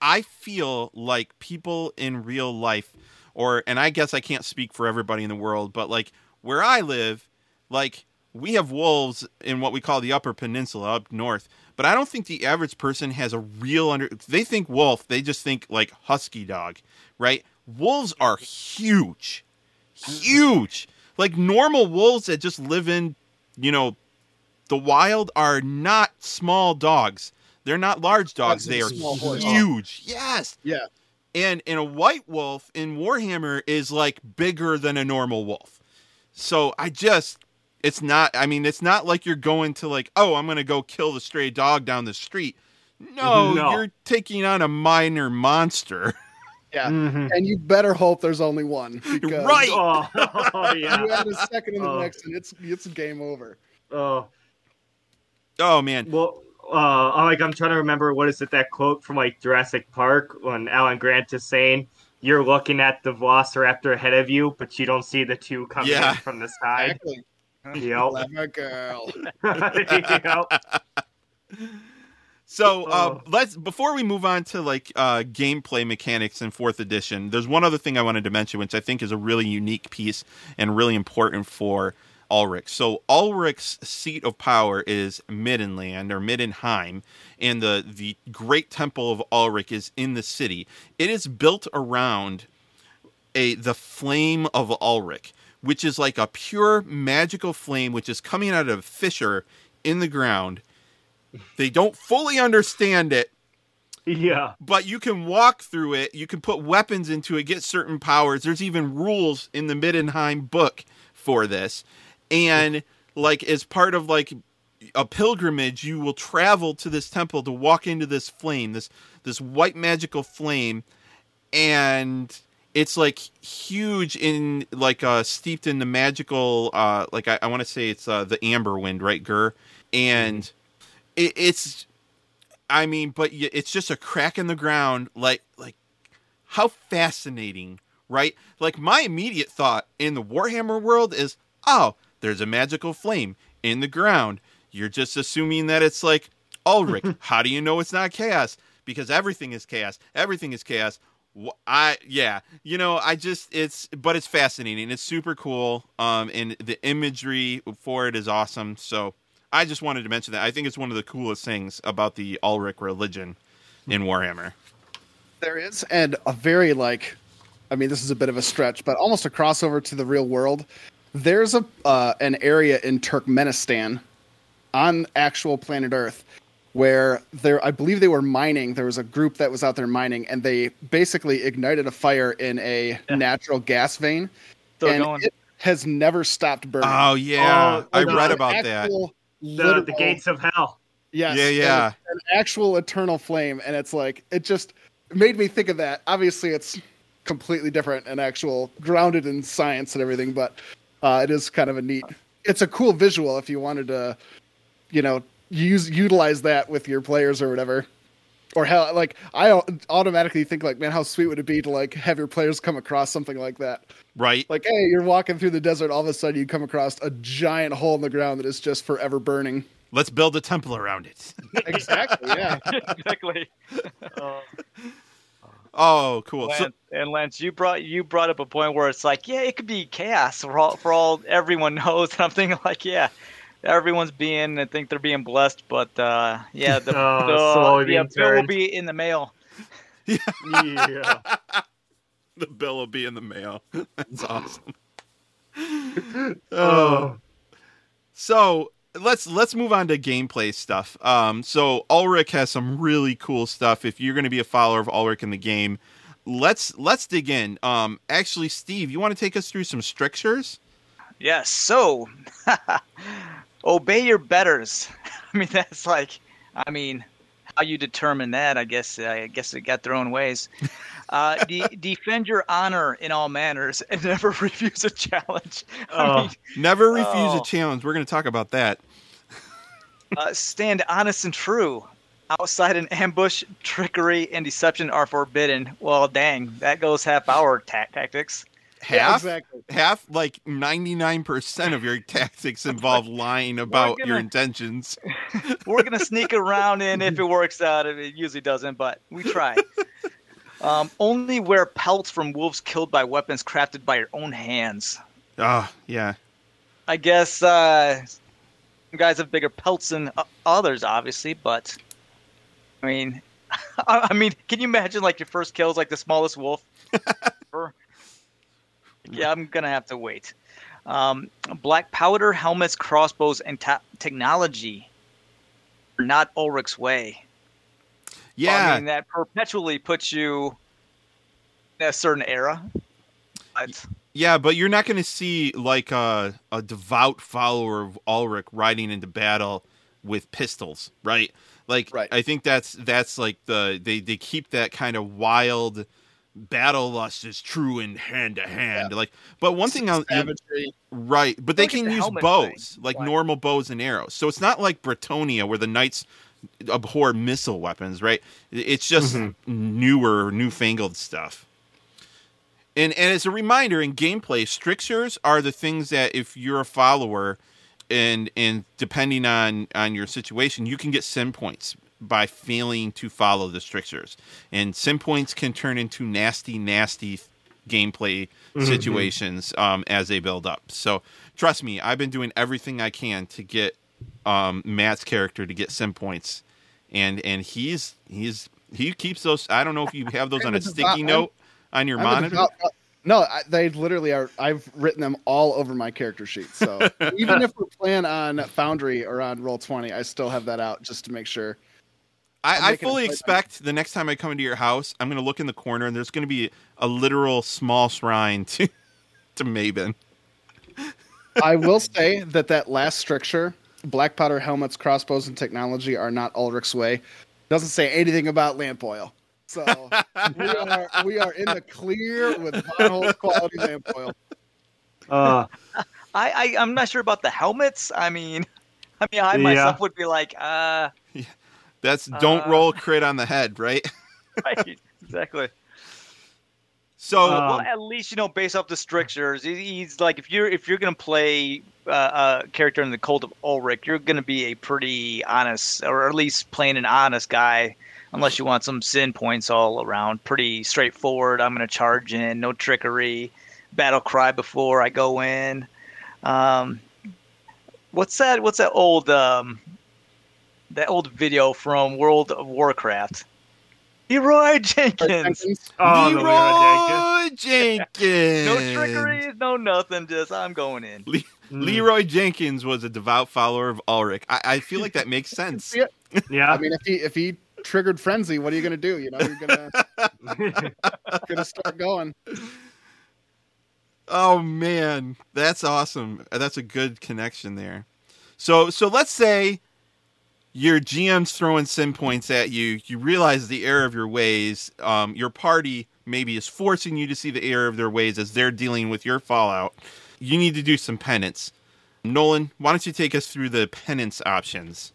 I feel like people in real life or and I guess I can't speak for everybody in the world, but like where I live, like we have wolves in what we call the upper peninsula up north, but I don't think the average person has a real under they think wolf, they just think like husky dog, right? Wolves are huge. Huge. Like normal wolves that just live in, you know, the wild are not small dogs. They're not large dogs. Dogs They are are small huge. Yes. Yeah. And and a white wolf in Warhammer is like bigger than a normal wolf. So I just it's not I mean it's not like you're going to like, oh, I'm going to go kill the stray dog down the street. No, No. you're taking on a minor monster. Yeah. Mhm. And you better hope there's only one. Right. Oh, oh, yeah. You add a second in the Oh. mix, and it's it's game over. Oh, Oh man. well, uh, like I'm trying to remember what is it that quote from like Jurassic Park when Alan Grant is saying you're looking at the Velociraptor ahead of you, but you don't see the two coming Yeah. in from the side. Exactly. Yep. Clever girl. Yep. So uh, let's before we move on to like uh, gameplay mechanics in fourth edition. There's one other thing I wanted to mention, which I think is a really unique piece and really important for Ulric. So Ulric's seat of power is Middenland or Middenheim, and the the great temple of Ulric is in the city. It is built around a the flame of Ulric, which is like a pure magical flame which is coming out of a fissure in the ground. They don't fully understand it, Yeah. but you can walk through it. You can put weapons into it, get certain powers. There's even rules in the Middenheim book for this. And like as part of like a pilgrimage, you will travel to this temple to walk into this flame, this this white magical flame, and it's like huge in like uh steeped in the magical uh like I, I want to say it's uh the amber wind, right, Ghur? And it, it's I mean, but it's just a crack in the ground. Like, like how fascinating, right? Like my immediate thought in the Warhammer world is, oh, there's a magical flame in the ground. You're just assuming that it's like Ulric. how do you know it's not chaos? Because everything is chaos. Everything is chaos. I yeah, you know, I just it's but it's fascinating. It's super cool. Um, and the imagery for it is awesome. So I just wanted to mention that. I think it's one of the coolest things about the Ulric religion in Warhammer. There is, and a very like, I mean, this is a bit of a stretch, but almost a crossover to the real world. There's a uh, an area in Turkmenistan, on actual planet Earth, where there, I believe they were mining. There was a group that was out there mining, and they basically ignited a fire in a natural gas vein, Still and going. it has never stopped burning. Oh yeah, Oh, I no, read the about that. The, literal- the gates of hell. Yes. Yeah, yeah. An actual eternal flame, and it's like it just made me think of that. Obviously, it's completely different and actual grounded in science and everything, but uh, it is kind of a neat. It's a cool visual if you wanted to, you know, use utilize that with your players or whatever. Or how like I automatically think like, man, how sweet would it be to like have your players come across something like that? Right? Like, hey, you're walking through the desert, all of a sudden you come across a giant hole in the ground that is just forever burning. Let's build a temple around it. Exactly. Yeah. exactly. Uh, Oh, cool. So, and Lance, you brought you brought up a point where it's like, yeah, it could be chaos for all for all everyone knows. And I'm thinking like, yeah, everyone's being, I think they're being blessed, but uh, yeah, the, Oh, the slowly yeah, bill will be in the mail. Yeah. the bill will be in the mail. That's awesome. Oh. So let's let's move on to gameplay stuff. Um, so Ulric has some really cool stuff. If you're going to be a follower of Ulric in the game, let's let's dig in. Um, actually, Steve, you want to take us through some strictures? Yes. So, obey your betters. I mean, that's like, I mean, how you determine that? I guess I guess it got their own ways. Uh, de- defend your honor in all manners and never refuse a challenge. I Oh. mean, Never refuse Oh. a challenge. We're going to talk about that. Uh, stand honest and true. Outside an ambush, trickery, and deception are forbidden. Well, dang, that goes half hour ta- tactics. Half, exactly. half, like ninety nine percent of your tactics involve lying about your gonna- intentions. We're gonna sneak around in if it works out. It usually doesn't, but we try. Um, only wear pelts from wolves killed by weapons crafted by your own hands. Oh, yeah. I guess uh, some guys have bigger pelts than others, obviously, but I mean, I I mean, can you imagine like your first kill is like the smallest wolf? yeah, I'm gonna have to wait. Um, black powder, helmets, crossbows, and ta- technology are not Ulric's way. Yeah. I mean, that perpetually puts you in a certain era. But Yeah, but you're not going to see like a a devout follower of Ulric riding into battle with pistols, right? Like Right. I think that's that's like the they they keep that kind of wild battle lust is true in hand to hand. Like but one thing I'll Savagery. right, but they can the use bows, thing. like Why? normal bows and arrows. So it's not like Bretonnia where the knights abhor missile weapons, right? It's just mm-hmm. newer, newfangled stuff. And and as a reminder, in gameplay, strictures are the things that if you're a follower, and and depending on on your situation, you can get sin points by failing to follow the strictures. And sin points can turn into nasty, nasty gameplay Mhm. situations um, as they build up. So trust me, I've been doing everything I can to get um, Matt's character to get sin points, and and he's he's he keeps those. I don't know if you have those on a sticky note on your I'm monitor. devout- uh, no, I, they literally are. I've written them all over my character sheet. So even if we're playing on Foundry or on Roll Twenty, I still have that out just to make sure. I, I fully expect the next time I come into your house, I'm going to look in the corner and there's going to be a literal small shrine to to Maven. I will say that that last stricture, black powder helmets, crossbows, and technology are not Ulric's way. Doesn't say anything about lamp oil. So we are we are in the clear with Von quality lamp oil. Uh, I, I I'm not sure about the helmets. I mean, I mean, I Yeah. myself would be like, uh, That's don't Uh. roll crit on the head, right? right, exactly. So Uh, well, at least you know, based off the strictures, he's like if you're if you're gonna play uh, a character in the Cult of Ulric, you're gonna be a pretty honest, or at least playing an honest guy, unless you want some sin points all around. Pretty straightforward. I'm gonna charge in, no trickery, battle cry before I go in. Um, what's that? What's that old um, that old video from World of Warcraft? Leeroy Jenkins. oh, the Leeroy Jenkins. Jenkins. No trickery, no nothing. Just I'm going in. Mm. Leeroy Jenkins was a devout follower of Ulric. I, I feel like that makes sense. Yeah. Yeah. I mean, if he if he triggered frenzy, what are you gonna do? You know, you're gonna gonna start going. Oh man, that's awesome. That's a good connection there. So so let's say your GM's throwing sin points at you. You realize the error of your ways. Um, your party maybe is forcing you to see the error of their ways as they're dealing with your fallout. You need to do some penance. Nolan, why don't you take us through the penance options?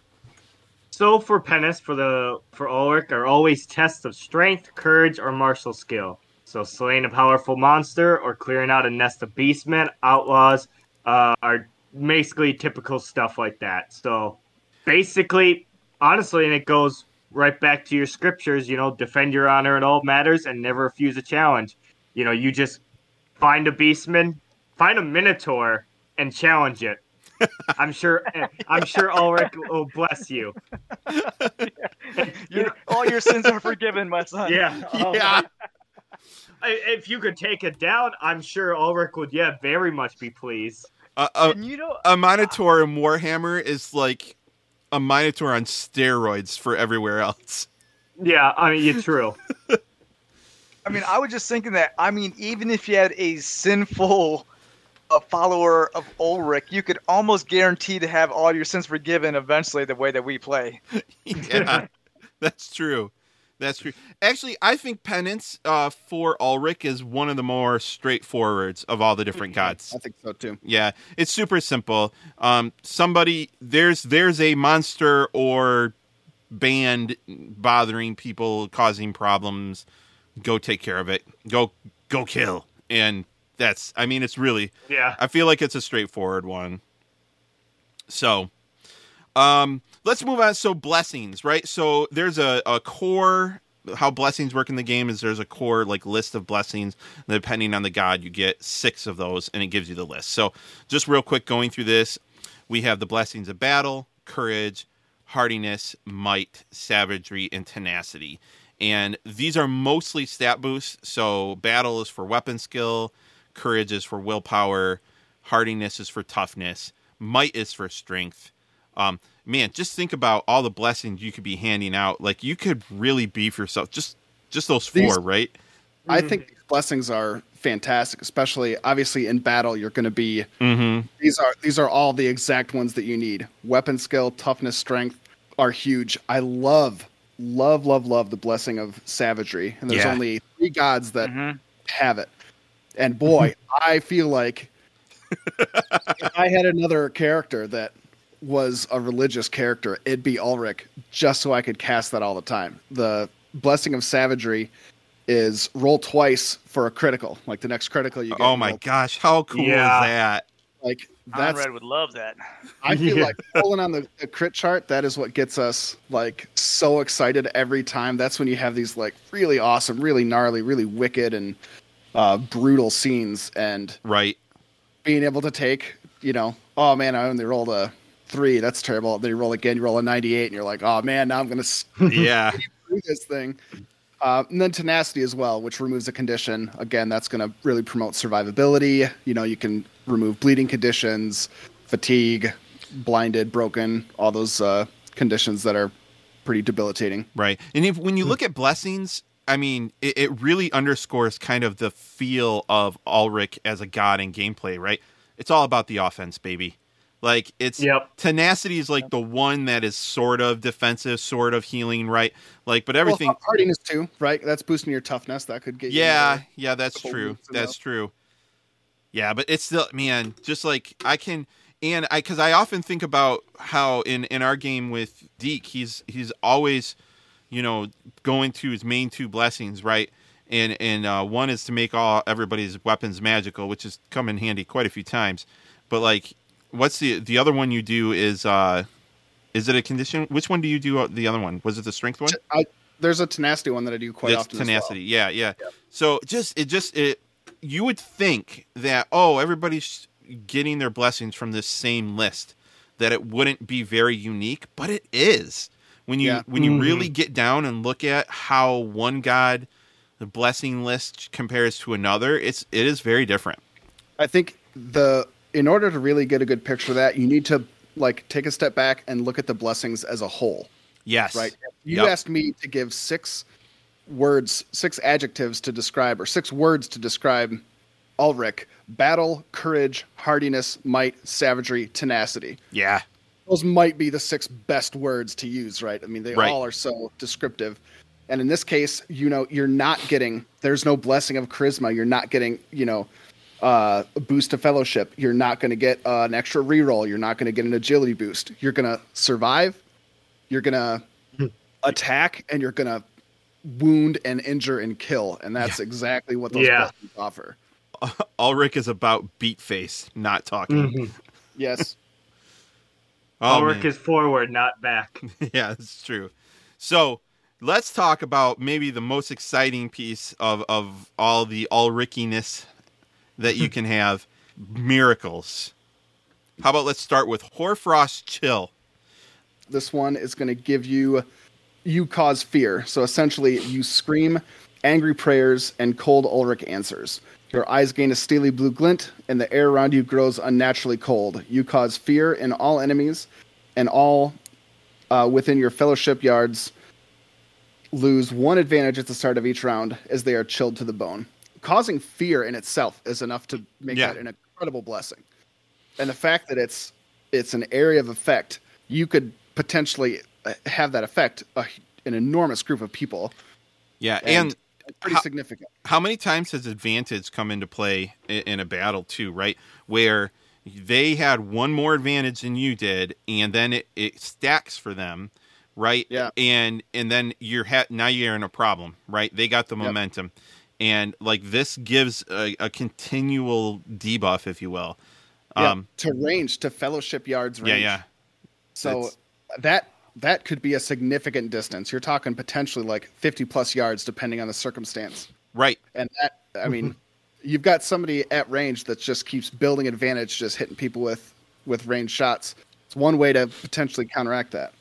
So for penance for the for Ulric are always tests of strength, courage, or martial skill. So slaying a powerful monster or clearing out a nest of beastmen, outlaws, uh, are basically typical stuff like that. So basically, honestly, and it goes right back to your scriptures. You know, defend your honor in all matters and never refuse a challenge. You know, you just find a beastman, find a minotaur, and challenge it. I'm sure. I'm sure Ulric will bless you. Your, all your sins are forgiven, my son. Yeah. oh, Yeah. I- If you could take it down, I'm sure Ulric would, yeah, very much be pleased. Uh, a, a, you know, a Minotaur in Warhammer is like a Minotaur on steroids for everywhere else. Yeah, I mean, you're true. I mean, I was just thinking that. I mean, even if you had a sinful uh, follower of Ulric, you could almost guarantee to have all your sins forgiven eventually. The way that we play. yeah, that's true. That's true. Actually, I think penance uh, for Ulric is one of the more straightforwards of all the different gods. I think so too. Yeah, it's super simple. Um, somebody there's there's a monster or band bothering people, causing problems. Go take care of it. Go go kill. And that's I mean it's really Yeah. I feel like it's a straightforward one. So, um, let's move on. So, blessings, right? So, there's a, a core. How blessings work in the game is there's a core like list of blessings. And depending on the god, you get six of those, and it gives you the list. So, just real quick, going through this, we have the blessings of battle, courage, hardiness, might, savagery, and tenacity. And these are mostly stat boosts. So, battle is for weapon skill, courage is for willpower, hardiness is for toughness, might is for strength. Um, man, just think about all the blessings you could be handing out. Like you could really beef yourself. Just just those four, These- right? I think these blessings are fantastic, especially obviously in battle. You're going to be Mm-hmm. these are these are all the exact ones that you need. Weapon skill, toughness, strength are huge. I love love love love the blessing of savagery, and there's Yeah. only three gods that Mhm. have it. And boy, I feel like if I had another character that was a religious character, it'd be Ulric, just so I could cast that all the time. The blessing of savagery is roll twice for a critical. Like the next critical you get. Oh my roll- gosh, how cool Yeah. is that? Like that's Conrad would love that. I feel Yeah. like pulling on the, the crit chart, that is what gets us like so excited every time. That's when you have these like really awesome, really gnarly, really wicked and uh, brutal scenes and Right. being able to take, you know, oh man, I only rolled a three. That's terrible. Then you roll again, you roll a 98, and you're like, oh man, now I'm going to Yeah. through this thing. Uh, and then tenacity as well, which removes a condition. Again, that's going to really promote survivability. You know, you can remove bleeding conditions, fatigue, blinded, broken, all those uh, conditions that are pretty debilitating. Right. And if when you look at blessings, I mean, it, it really underscores kind of the feel of Ulric as a god in gameplay, right? It's all about the offense, baby. Like it's Yep. tenacity is like the one that is sort of defensive, sort of healing, right? Like, but everything. Well, hardiness too, right? That's boosting your toughness. That could get you yeah, into- yeah, that's true. weeks ago. That's true. Yeah, but it's still, man, just like I can, and I, because I often think about how in in our game with Deke, he's he's always, you know, going to his main two blessings, right? And and uh, one is to make all everybody's weapons magical, which has come in handy quite a few times. But like, what's the the other one you do is uh, is it a condition? Which one do you do? uh, The other one was it the strength one? I, there's a tenacity one that I do quite That's often. as well. tenacity. Yeah, yeah, So just it just it you would think that oh everybody's getting their blessings from this same list that it wouldn't be very unique, but it is. When you Yeah. when you Mhm. really get down and look at how one god the blessing list compares to another, it's it is very different. I think the in order to really get a good picture of that, you need to like take a step back and look at the blessings as a whole. Yes. right? You Yep. asked me to give six words, six adjectives to describe, or six words to describe Ulric battle, courage, hardiness, might, savagery, tenacity. Yeah. Those might be the six best words to use, right? I mean, they Right. all are so descriptive. And in this case, you know, you're not getting, there's no blessing of charisma. You're not getting, you know, uh, a boost to fellowship. You're not going to get uh, an extra reroll. You're not going to get an agility boost. You're going to survive. You're going to attack, and you're going to wound and injure and kill. And that's exactly what those Yeah. blessings offer. Ulric is about beat face, not talking. Mhm. Yes. Oh, Ulric man. is forward, not back. yeah, that's true. So let's talk about maybe the most exciting piece of, of all the Ulrichiness that you can have miracles. How about let's start with Hoarfrost Chill? This one is going to give you you cause fear. So essentially, you scream angry prayers and cold Ulric answers. Your eyes gain a steely blue glint, and the air around you grows unnaturally cold. You cause fear in all enemies, and all uh, within your fellowship yards lose one advantage at the start of each round as they are chilled to the bone. Causing fear in itself is enough to make Yeah. that an incredible blessing. And the fact that it's it's an area of effect, you could potentially uh, have that affect a, an enormous group of people, Yeah, and, and pretty how- significant. how many times has advantage come into play in, in a battle too right where they had one more advantage than you did and then it, it stacks for them right Yeah. and and then you're ha- now you're in a problem right they got the Yep. momentum and like this gives a, a continual debuff if you will Yeah, um to range, to fellowship yards range. yeah yeah So That's- that that could be a significant distance. You're talking potentially like 50 plus yards, depending on the circumstance. right And that, I mean, you've got somebody at range that just keeps building advantage, just hitting people with with range shots. It's one way to potentially counteract that.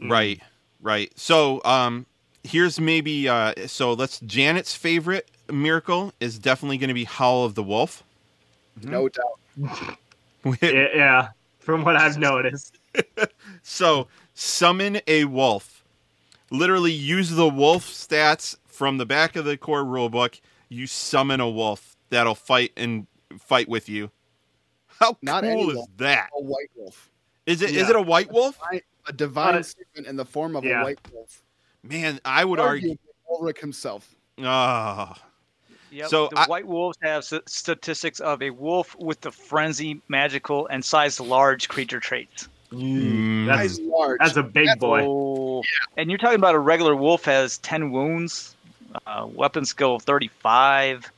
Right, right. So, um, here's maybe uh, so let's Janet's favorite miracle is definitely going to be Howl of the Wolf. No doubt. yeah, yeah, from what I've noticed. so, summon a wolf. Literally use the wolf stats from the back of the core rulebook. You summon a wolf that'll fight and fight with you. How Not any cool is wolf. that? A white wolf. Is it? Is Yeah. it a white wolf? A divine Uh, statement in the form of yeah. a white wolf. Man, I would argue. Arguably Ulric himself. Ah, Yep. So the I- white wolves have statistics of a wolf with the frenzy, magical, and size large creature traits. Mm. That's Size large. that's a big boy. Oh, and you're talking about a regular wolf has 10 wounds, uh, weapon skill 35.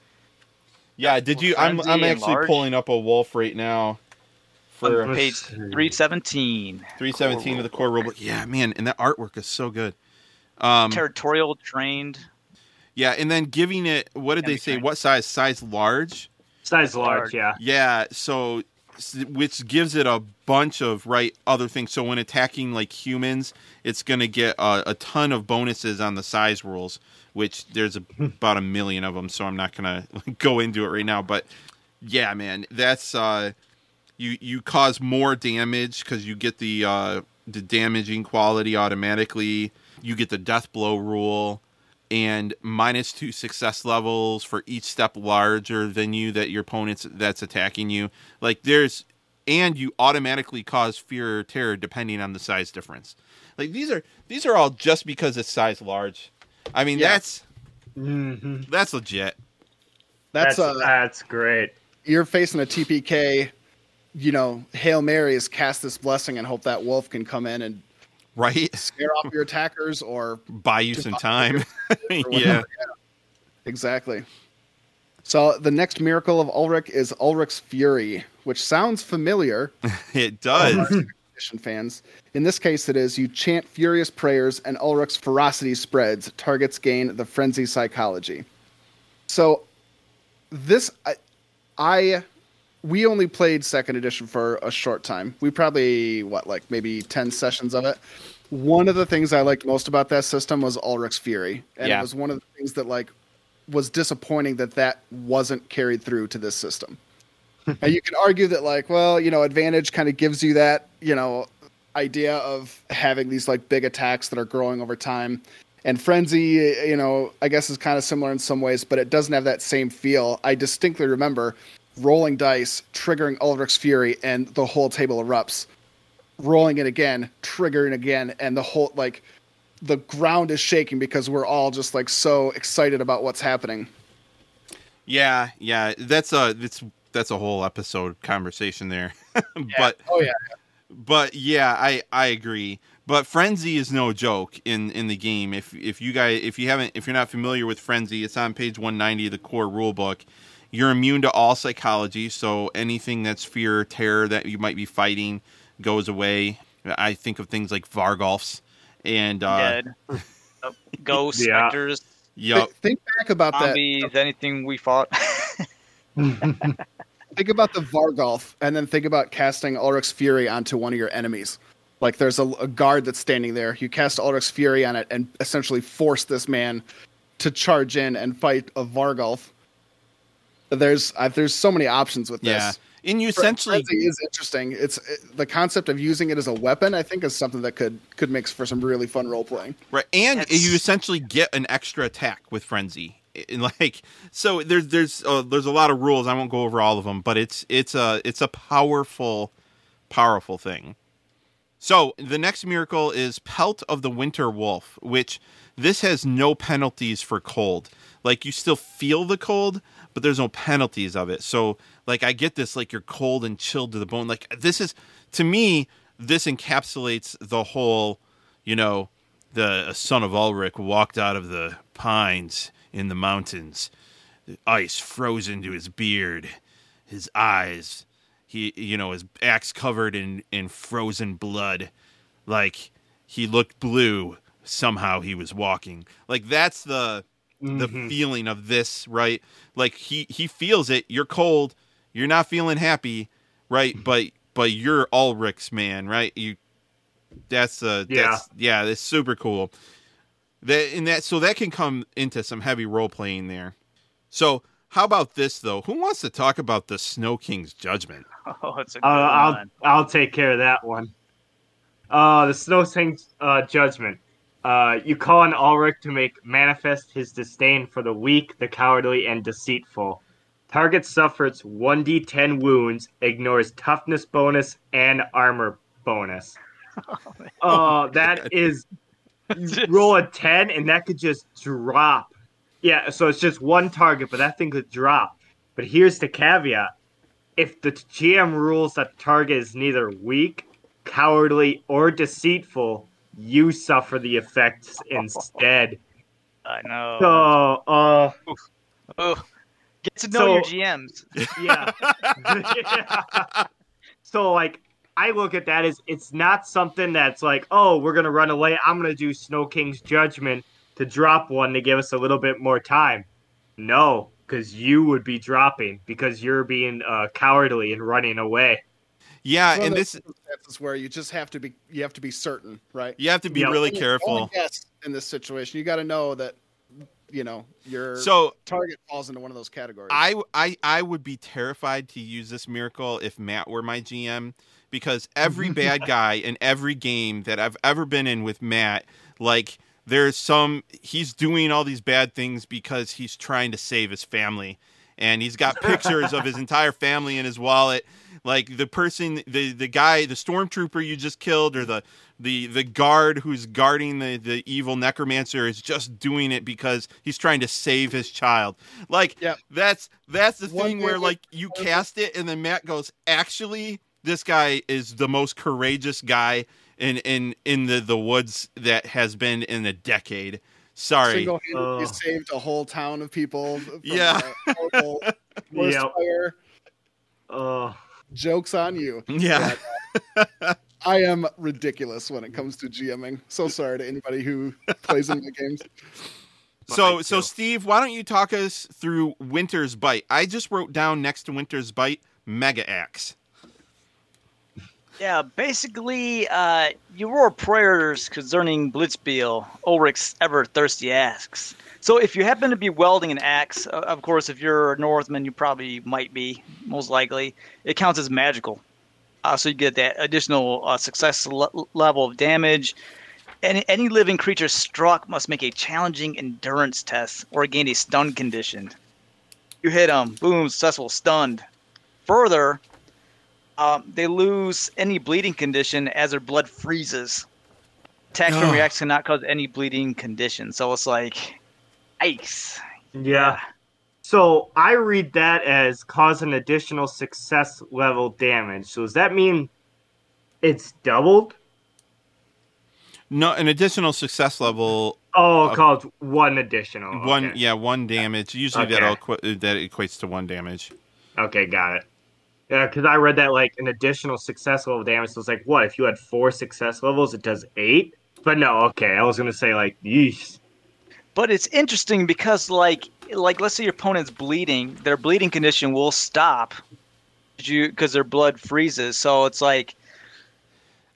yeah. Did you? I'm. I'm actually large. pulling up a wolf right now. For on page 317. 317 of the core rulebook. Yeah, man, and that artwork is so good. Um, Territorial trained. Yeah, and then giving it what did they say? kind. What size? Size large. Size large, Large. yeah. Yeah, so s- which gives it a bunch of right other things. So when attacking like humans, it's going to get a, a ton of bonuses on the size rules, which there's a, about a million of them. So I'm not going to go into it right now. But yeah, man, that's uh, you you cause more damage because you get the uh, the damaging quality automatically. You get the death blow rule and minus two success levels for each step larger than you that your opponent's that's attacking you. Like there's and you automatically cause fear or terror depending on the size difference. Like these are these are all just because it's size large. I mean Yeah. that's hmm that's legit. That's, That's uh, that's great. you're facing a TPK. You know, hail mary is cast this blessing and hope that wolf can come in and Right? scare off your attackers or Buy you some time. or yeah. Exactly. So the next miracle of Ulric is Ulric's Fury, which sounds familiar, It does. Fans. In this case, it is you chant furious prayers and Ulric's ferocity spreads. Targets gain the frenzy psychology. So this I, I we only played second edition for a short time. We probably what like maybe 10 sessions of it. One of the things I liked most about that system was Ulric's Fury. And Yeah. it was one of the things that like was disappointing that that wasn't carried through to this system. and you can argue that like, well, you know, advantage kind of gives you that, you know, idea of having these like big attacks that are growing over time. And frenzy, you know, I guess is kind of similar in some ways, but it doesn't have that same feel. I distinctly remember rolling dice, triggering Ulric's Fury, and the whole table erupts. Rolling it again, triggering again, and the whole like the ground is shaking because we're all just like so excited about what's happening. Yeah, yeah. That's a that's that's a whole episode conversation there. but Oh yeah, but yeah, I I agree. But frenzy is no joke in in the game. If if you guys if you haven't if you're not familiar with frenzy, it's on page 190 of the core rule book. You're immune to all psychology, so anything that's fear or terror that you might be fighting goes away. I think of things like Vargulfs and uh Dead. Ghosts, Yeah. specters, yup. Think- think back about that. anything we fought. Think about the Vargulf, and then think about casting Ulric's Fury onto one of your enemies. Like there's a, a guard that's standing there. You cast Ulric's Fury on it and essentially force this man to charge in and fight a Vargulf. There's uh, there's so many options with this. Yeah. And you essentially is interesting. It's it, the concept of using it as a weapon. I think is something that could could make for some really fun role playing. Right, and That's- you essentially get an extra attack with frenzy. And like so, there's there's uh, there's a lot of rules. I won't go over all of them, but it's it's a it's a powerful, powerful thing. So the next miracle is Pelt of the Winter Wolf, which this has no penalties for cold. Like you still feel the cold, but there's no penalties of it. So like I get this, like you're cold and chilled to the bone. Like this is to me, this encapsulates the whole, you know, the son of Ulric walked out of the pines in the mountains, the ice frozen to his beard, his eyes, he you know his axe covered in in frozen blood, like he looked blue. Somehow he was walking. Like that's the the Mhm. feeling of this, right? Like he he feels it. You're cold. You're not feeling happy, right? But but you're Ulric's man, right? You that's uh Yeah. that's yeah, that's super cool. That and that so that can come into some heavy role playing there. So how about this though? Who wants to talk about the Snow King's judgment? oh, it's a good Uh, I'll one. I'll take care of that one. Uh, the Snow King's uh, judgment. Uh, you call on Ulric to make manifest his disdain for the weak, the cowardly, and deceitful. Target suffers 1d10 wounds, ignores toughness bonus and armor bonus. Uh, that is you roll a 10 and that could just drop. Yeah, so it's just one target, but that thing could drop. But here's the caveat if the GM rules that the target is neither weak, cowardly, or deceitful, you suffer the effects instead. I know. So, uh, oh, get to know your GMs. yeah. Yeah. So, like, I look at that as it's not something that's like, oh, we're gonna run away. I'm gonna do Snow King's Judgment to drop one to give us a little bit more time. No, because you would be dropping because you're being uh, cowardly and running away. Yeah, One and this is where you just have to be you have to be certain, right? you have to be Yeah. really careful. Yes, in this situation, you got to know that you know your So target falls into one of those categories. I, I I would be terrified to use this miracle if Matt were my GM because every bad guy in every game that I've ever been in with Matt, like there's some he's doing all these bad things because he's trying to save his family. And he's got pictures of his entire family in his wallet. Like the person the the guy, the stormtrooper you just killed or the the the guard who's guarding the, the evil necromancer is just doing it because he's trying to save his child. Like Yep. that's that's the One thing where like you cast it and then Matt goes, actually, this guy is the most courageous guy in in in the the woods that has been in a decade. Sorry. single-handedly Oh. saved a whole town of people. From Yeah. a horrible forest Yep. fire. Jokes on you. Yeah. I am ridiculous when it comes to GMing. So sorry to anybody who plays in the games. So so. Steve, why don't you talk us through Winter's Bite? I just wrote down next to Winter's Bite Mega Axe. Yeah, basically, uh, you prayers concerning Blitzbeil, Ulric's ever thirsty asks. So, if you happen to be welding an axe, of course, if you're a Northman, you probably might be, most likely, it counts as magical. Uh, so, you get that additional uh, success le- level of damage. Any, any living creature struck must make a challenging endurance test or gain a stun condition. You hit them, boom, successful, stunned. Further, um, they lose any bleeding condition as their blood freezes. Attacks from Ugh. reacts cannot cause any bleeding condition. So it's like ice. yeah. So I read that as cause an additional success level damage. So does that mean it's doubled? No, an additional success level. Oh, Uh, called one additional. One, okay. yeah, one damage. Usually Okay. that'll equi- that equates to one damage. Okay, got it. Yeah, because I read that like an additional success level damage. So it's like, what if you had four success levels? It does eight. But no, okay. I was gonna say like, yeesh. But it's interesting because like like let's say your opponent's bleeding, their bleeding condition will stop you because their blood freezes. So it's like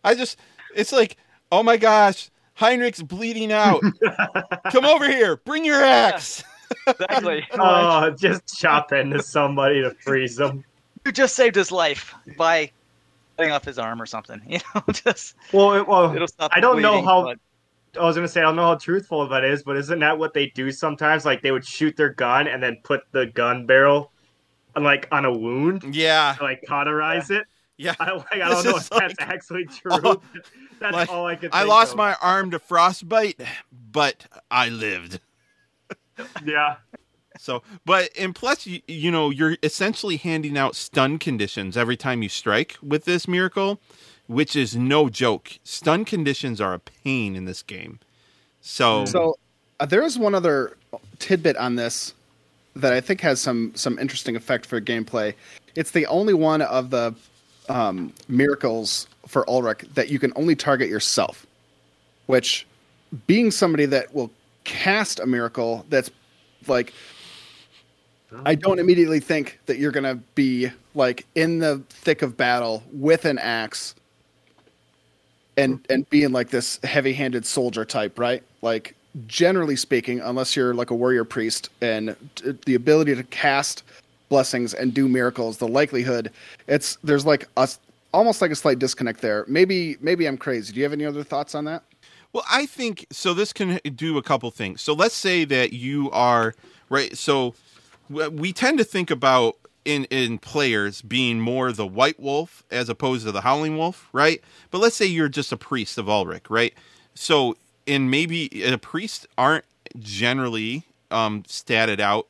I just, it's like, oh my gosh, Heinrich's bleeding out. Come over here, bring your axe. exactly Oh, just chop into somebody to freeze them. You just saved his life by cutting off his arm or something. You know, just Well, it, well, it'll stop. I don't know how- but- I was gonna say I don't know how truthful that is, but isn't that what they do sometimes? Like they would shoot their gun and then put the gun barrel, on, like on a wound, Yeah, to, like cauterize it. yeah. I, like, I don't know is if that's actually true. Oh, that's like, all I could. I lost of. my arm to frostbite, but I lived. Yeah. So, but and plus, you, you know, you're essentially handing out stun conditions every time you strike with this miracle, which is no joke. Stun conditions are a pain in this game. So, So uh, there is one other tidbit on this that I think has some some interesting effect for gameplay. It's the only one of the um, miracles for Ulric that you can only target yourself. Which, being somebody that will cast a miracle, that's like, I don't immediately think that you're gonna be like in the thick of battle with an axe and and being like this heavy-handed soldier type, right? Like generally speaking, unless you're like a warrior priest and t- the ability to cast blessings and do miracles, the likelihood it's there's like a almost like a slight disconnect there. Maybe maybe I'm crazy. Do you have any other thoughts on that? Well, I think so. This can do a couple things. So let's say that you are right. So we tend to think about in in players being more the white wolf as opposed to the howling wolf, right? But let's say you're just a priest of Ulric, right? So and maybe a priest aren't generally um, statted out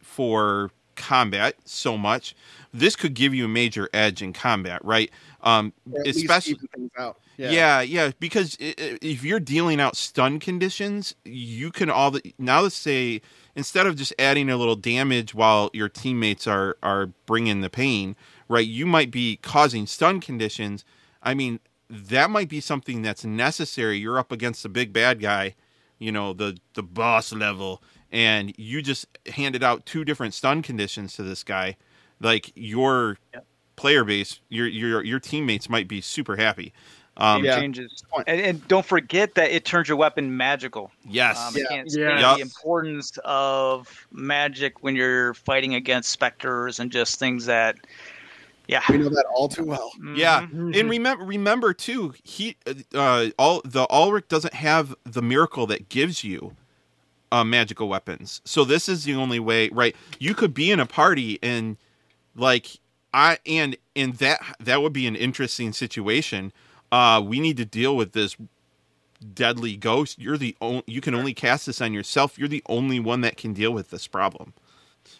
for combat so much. This could give you a major edge in combat, right? Um, Or at least especially out. yeah. yeah, because if you're dealing out stun conditions, you can all the now let's say instead of just adding a little damage while your teammates are are bringing the pain, right? You might be causing stun conditions. I mean, that might be something that's necessary. You're up against a big bad guy. you know, the the boss level, and you just handed out two different stun conditions to this guy, like your Yep. player base, your your your teammates might be super happy. Um, Yeah. changes, and, and don't forget that it turns your weapon magical. Yes. Um, Yeah. Can't Yeah. state Yup. the importance of magic when you're fighting against specters and just things that, yeah. We know that all too well. Yeah, Mhm. and remember, remember too, he uh, all the Ulric doesn't have the miracle that gives you uh, magical weapons. So this is the only way, right? You could be in a party and like I and and that that would be an interesting situation. Uh, we need to deal with this deadly ghost. You're the only you can only cast this on yourself. You're the only one that can deal with this problem.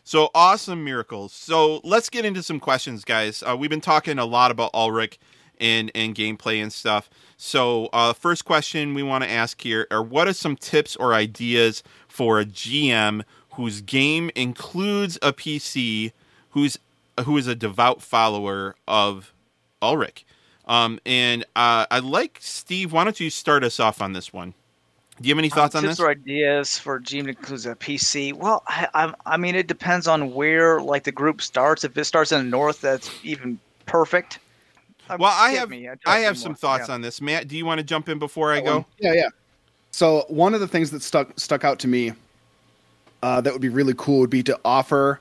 So awesome miracles. So let's get into some questions, guys. Uh, we've been talking a lot about Ulric and and gameplay and stuff. So uh, first question we want to ask here are what are some tips or ideas for a GM whose game includes a PC who's who is a devout follower of Ulric? Um, and uh, I'd like Steve. Why don't you start us off on this one? Do you have any thoughts Uh, on this? or ideas for Gene that includes a PC? Well, I, I, I mean, it depends on where like the group starts. If it starts in the north, that's even perfect. Well, I have me. I'll I have some some more. thoughts Yeah. on this. Matt, do you want to jump in before I go? Yeah, yeah. So one of the things that stuck stuck out to me uh, that would be really cool would be to offer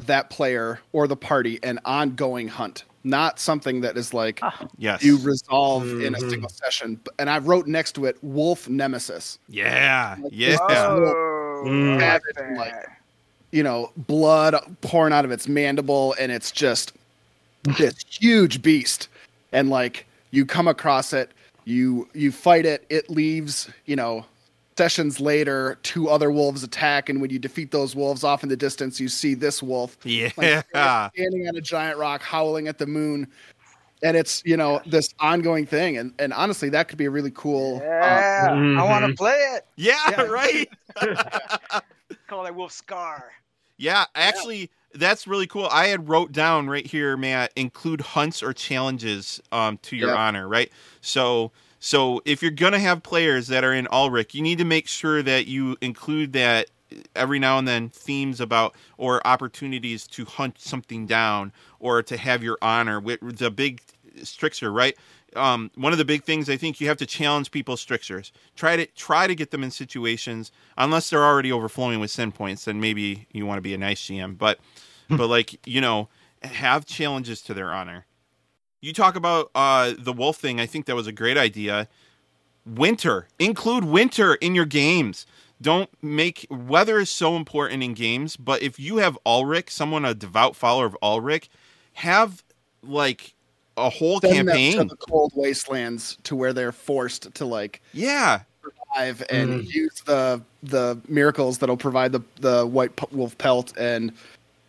that player or the party an ongoing hunt, not something that is like Yes. you resolve in a Mhm. single session. And I wrote next to it Wolf Nemesis. yeah. Yeah. Oh, Mm. I like like. You know, blood pouring out of its mandible, and it's just this huge beast. And like you come across it, you you fight it, it leaves. You know, sessions later, two other wolves attack, and when you defeat those wolves off in the distance, you see this wolf Yeah. like, standing on a giant rock, howling at the moon. And it's you know this ongoing thing, and, and honestly, that could be a really cool. uh, Yeah, I want to Mhm. play it. Yeah, Yeah. right. Call that Wolf Scar. Yeah, actually, that's really cool. I had wrote down right here, Matt, include hunts or challenges um, to your Yeah. honor, right? So, so if you're gonna have players that are in Ulric, you need to make sure that you include that every now and then themes about or opportunities to hunt something down or to have your honor with the big stricture, right? Um, one of the big things I think you have to challenge people's strictures. Try to try to get them in situations unless they're already overflowing with sin points, then maybe you want to be a nice GM. But but like you know, have challenges to their honor. You talk about uh, the wolf thing. I think that was a great idea. Winter include winter in your games. Don't make weather is so important in games. But if you have Ulric, someone a devout follower of Ulric, have like a whole send them campaign. to the cold wastelands to where they're forced to like yeah, survive and Mm. use the the miracles that'll provide the the white wolf pelt and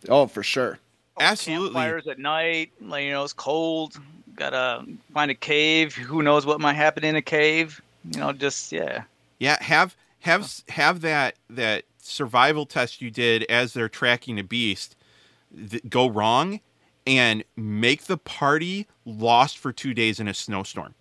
oh for sure Oh, Absolutely. Campfires at night. Like, you know, it's cold. Gotta find a cave. Who knows what might happen in a cave? You know, just yeah. Yeah, have have have that that survival test you did as they're tracking a beast th- go wrong and make the party lost for 2 days in a snowstorm.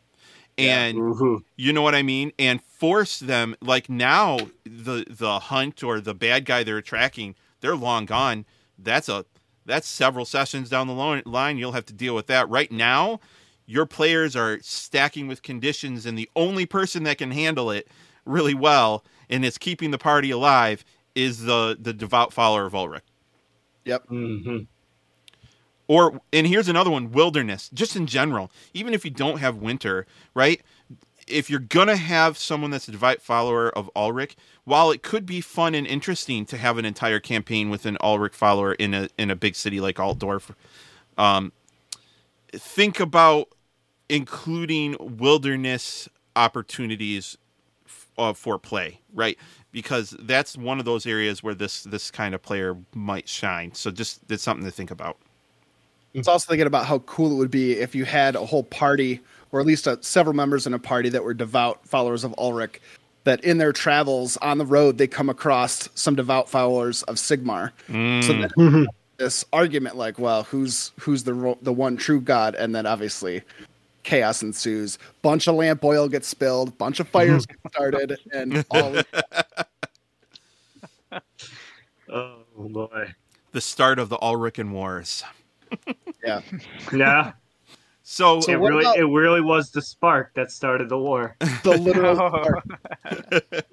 And Ooh. you know what I mean? And force them like now the the hunt or the bad guy they're tracking, they're long gone. That's a that's several sessions down the line you'll have to deal with that. Right now, your players are stacking with conditions and the only person that can handle it really well and is keeping the party alive is the the devout follower of Ulric. yep Mhm. Or and here's another one, wilderness, just in general. Even if you don't have winter, right? If you're gonna have someone that's a devout follower of Ulric, while it could be fun and interesting to have an entire campaign with an Ulric follower in a in a big city like Altdorf, um, think about including wilderness opportunities f- uh, for play, right? Because that's one of those areas where this this kind of player might shine. So just it's something to think about. it's also thinking about how cool it would be if you had a whole party or at least uh several members in a party that were devout followers of ulric that in their travels on the road they come across some devout followers of sigmar so that Mhm. this argument like well who's who's the ro- the one true god and then obviously chaos ensues. Bunch of lamp oil gets spilled, bunch of fires get started, and all is Oh boy. The start of the Ulrican Wars. yeah. Yeah. So, it really about- it really was the spark that started the war. the literal part.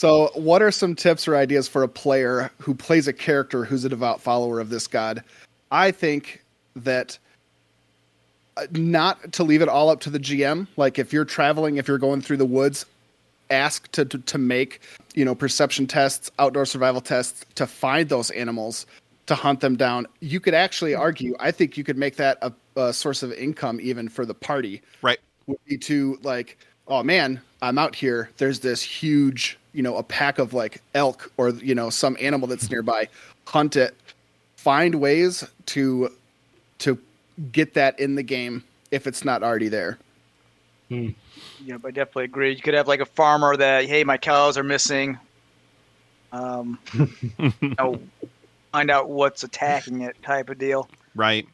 So, what are some tips or ideas for a player who plays a character who's a devout follower of this god? I think that uh, not to leave it all up to the GM. Like if you're traveling, if you're going through the woods, ask to to, to make you know perception tests, outdoor survival tests to find those animals to hunt them down. You could actually argue. I think you could make that a, a source of income even for the party right. would be to like, oh man, I'm out here. There's this huge, you know, a pack of like elk or you know some animal that's nearby. Hunt it. Find ways to to get that in the game if it's not already there. Yep, I definitely agree. You could have like a farmer that, hey, my cows are missing. Um, you know, find out what's attacking it, type of deal. Right.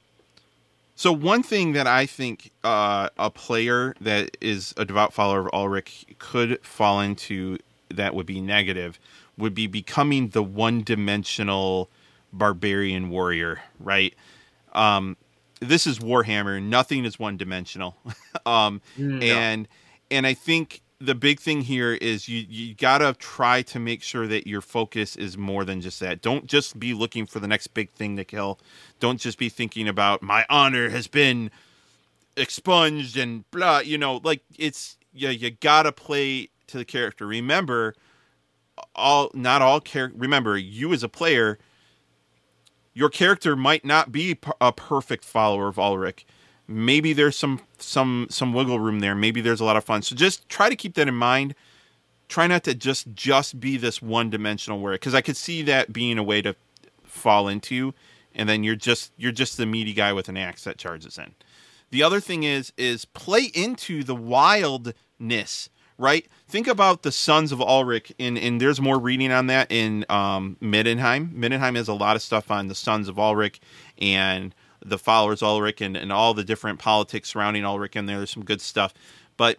So one thing that I think uh, a player that is a devout follower of Ulric could fall into that would be negative would be becoming the one-dimensional barbarian warrior, right? Um, this is Warhammer. Nothing is one-dimensional, um, and and I think the big thing here is you you gotta try to make sure that your focus is more than just that. Don't just be looking for the next big thing to kill. Don't just be thinking about my honor has been expunged and blah. You know, like it's you. You gotta play to the character. Remember, all not all character. Remember, you as a player, your character might not be a perfect follower of Ulric. Maybe there's some some some wiggle room there. Maybe there's a lot of fun. So just try to keep that in mind. Try not to just just be this one dimensional warrior because I could see that being a way to fall into, and then you're just you're just the meaty guy with an axe that charges in. The other thing is is play into the wildness, right? Think about the Sons of Ulric, and and there's more reading on that in um, Middenheim. Middenheim has a lot of stuff on the Sons of Ulric and the followers Ulric and, and all the different politics surrounding Ulric, and there's some good stuff. But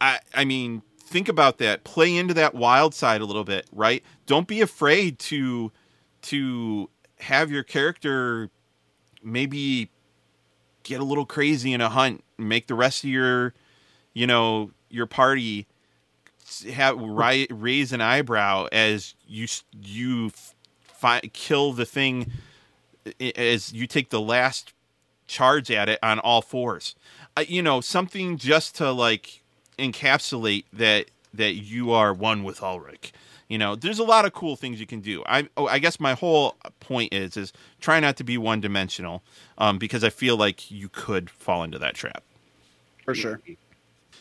I I mean, think about that. Play into that wild side a little bit, right? Don't be afraid to to have your character maybe get a little crazy in a hunt, make the rest of your, you know, your party have raise an eyebrow as you you kill the thing as you take the last charge at it on all fours. Uh, you know, something just to like encapsulate that that you are one with Ulric. You know, there's a lot of cool things you can do. I oh, I guess my whole point is is try not to be one dimensional, um, because I feel like you could fall into that trap. For sure.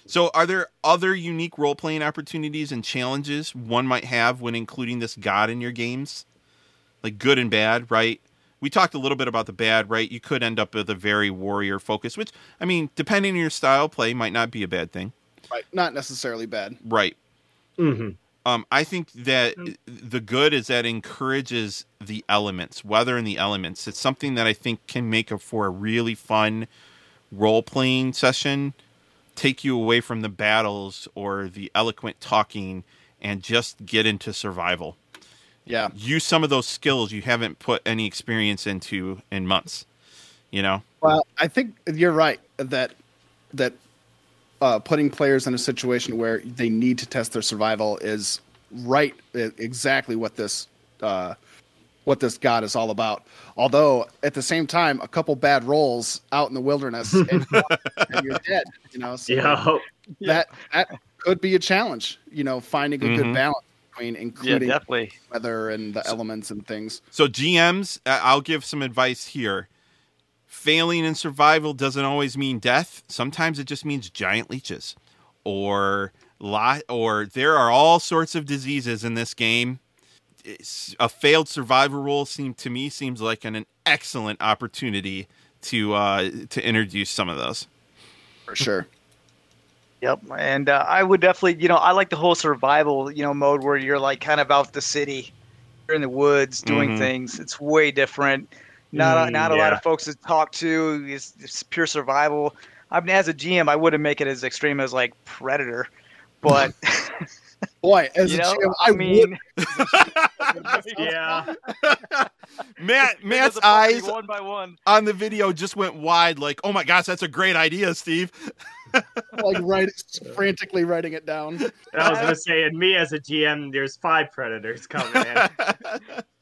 So, are there other unique role playing opportunities and challenges one might have when including this god in your games? Like good and bad, right? We talked a little bit about the bad, right? You could end up with a very warrior focus, which, I mean, depending on your style of play, might not be a bad thing. Right. Not necessarily bad. Right. hmm Um, I think that the good is that encourages the elements, weather in the elements. It's something that I think can make a, for a really fun role playing session, take you away from the battles or the eloquent talking, and just get into survival. Yeah. Use some of those skills you haven't put any experience into in months. You know, Well, I think you're right that that uh, putting players in a situation where they need to test their survival is right exactly what this uh, what this god is all about. Although at the same time, a couple bad rolls out in the wilderness and, and you're dead. You know, so Yeah. that that could be a challenge. You know, finding a Mhm. good balance between Yeah, including definitely. weather and the elements and things. So GMs, uh, I'll give some advice here. Failing in survival doesn't always mean death. Sometimes it just means giant leeches, or lot, or there are all sorts of diseases in this game. It's, a failed survival role seem to me seems like an, an excellent opportunity to uh, to introduce some of those. For sure. Yep, and uh, I would definitely, you know, I like the whole survival, you know, mode where you're like kind of out the city, you're in the woods doing Mhm. things. It's way different. Not a, Mm, not a lot of folks to talk to. It's, it's pure survival. I mean, as a GM, I wouldn't make it as extreme as like Predator, but Boy, as you a know, GM, I, I mean, yeah. Matt Matt's doesn't bother me eyes one by one. on the video just went wide like, "Oh my gosh, that's a great idea, Steve." like write frantically writing it down. I was gonna say, and me as a GM, there's five predators coming in.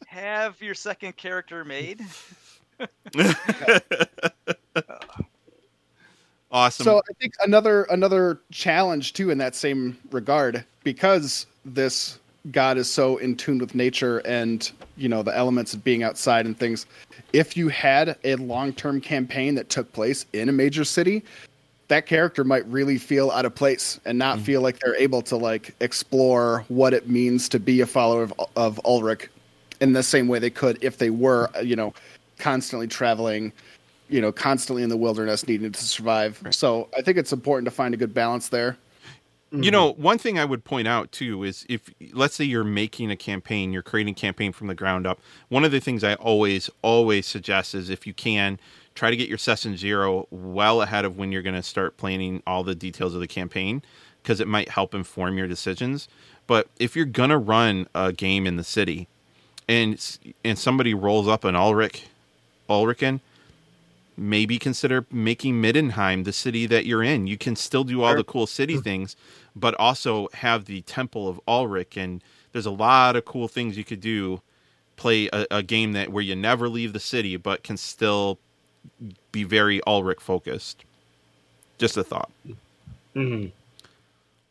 Have your second character made. Oh. Awesome. So I think another another challenge too in that same regard because this god is so in tune with nature and you know the elements of being outside and things. If you had a long term campaign that took place in a major city, that character might really feel out of place and not mm-hmm. feel like they're able to like explore what it means to be a follower of, of Ulric in the same way they could if they were you know constantly traveling you know, constantly in the wilderness needing to survive. So I think it's important to find a good balance there. You know, one thing I would point out too is if let's say you're making a campaign, you're creating a campaign from the ground up. One of the things I always always suggest is if you can try to get your session zero well ahead of when you're going to start planning all the details of the campaign because it might help inform your decisions. But if you're going to run a game in the city and and somebody rolls up an Ulric Ulrican, maybe consider making Middenheim the city that you're in. You can still do all Sure. the cool city things, but also have the Temple of Ulric. And there's a lot of cool things you could do. Play a, a game that where you never leave the city, but can still be very Ulric focused. Just a thought. hmm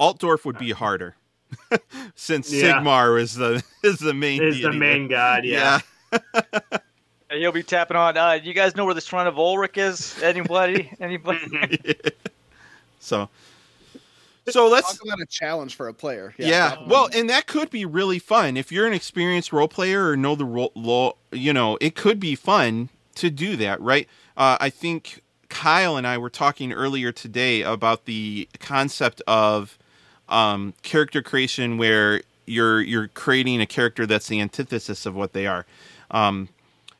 Altdorf would be harder, since Yeah. Sigmar is the is the main Is the main god? Yeah. And you'll be tapping on. Uh, you guys know where the shrine of Ulric is? Anybody? Anybody? Yeah. so, so let's Talk about a challenge for a player. Yeah. Well, and that could be really fun if you're an experienced role player or know the role. Lo, you know, it could be fun to do that, right? Uh, I think Kyle and I were talking earlier today about the concept of um, character creation, where you're you're creating a character that's the antithesis of what they are, um,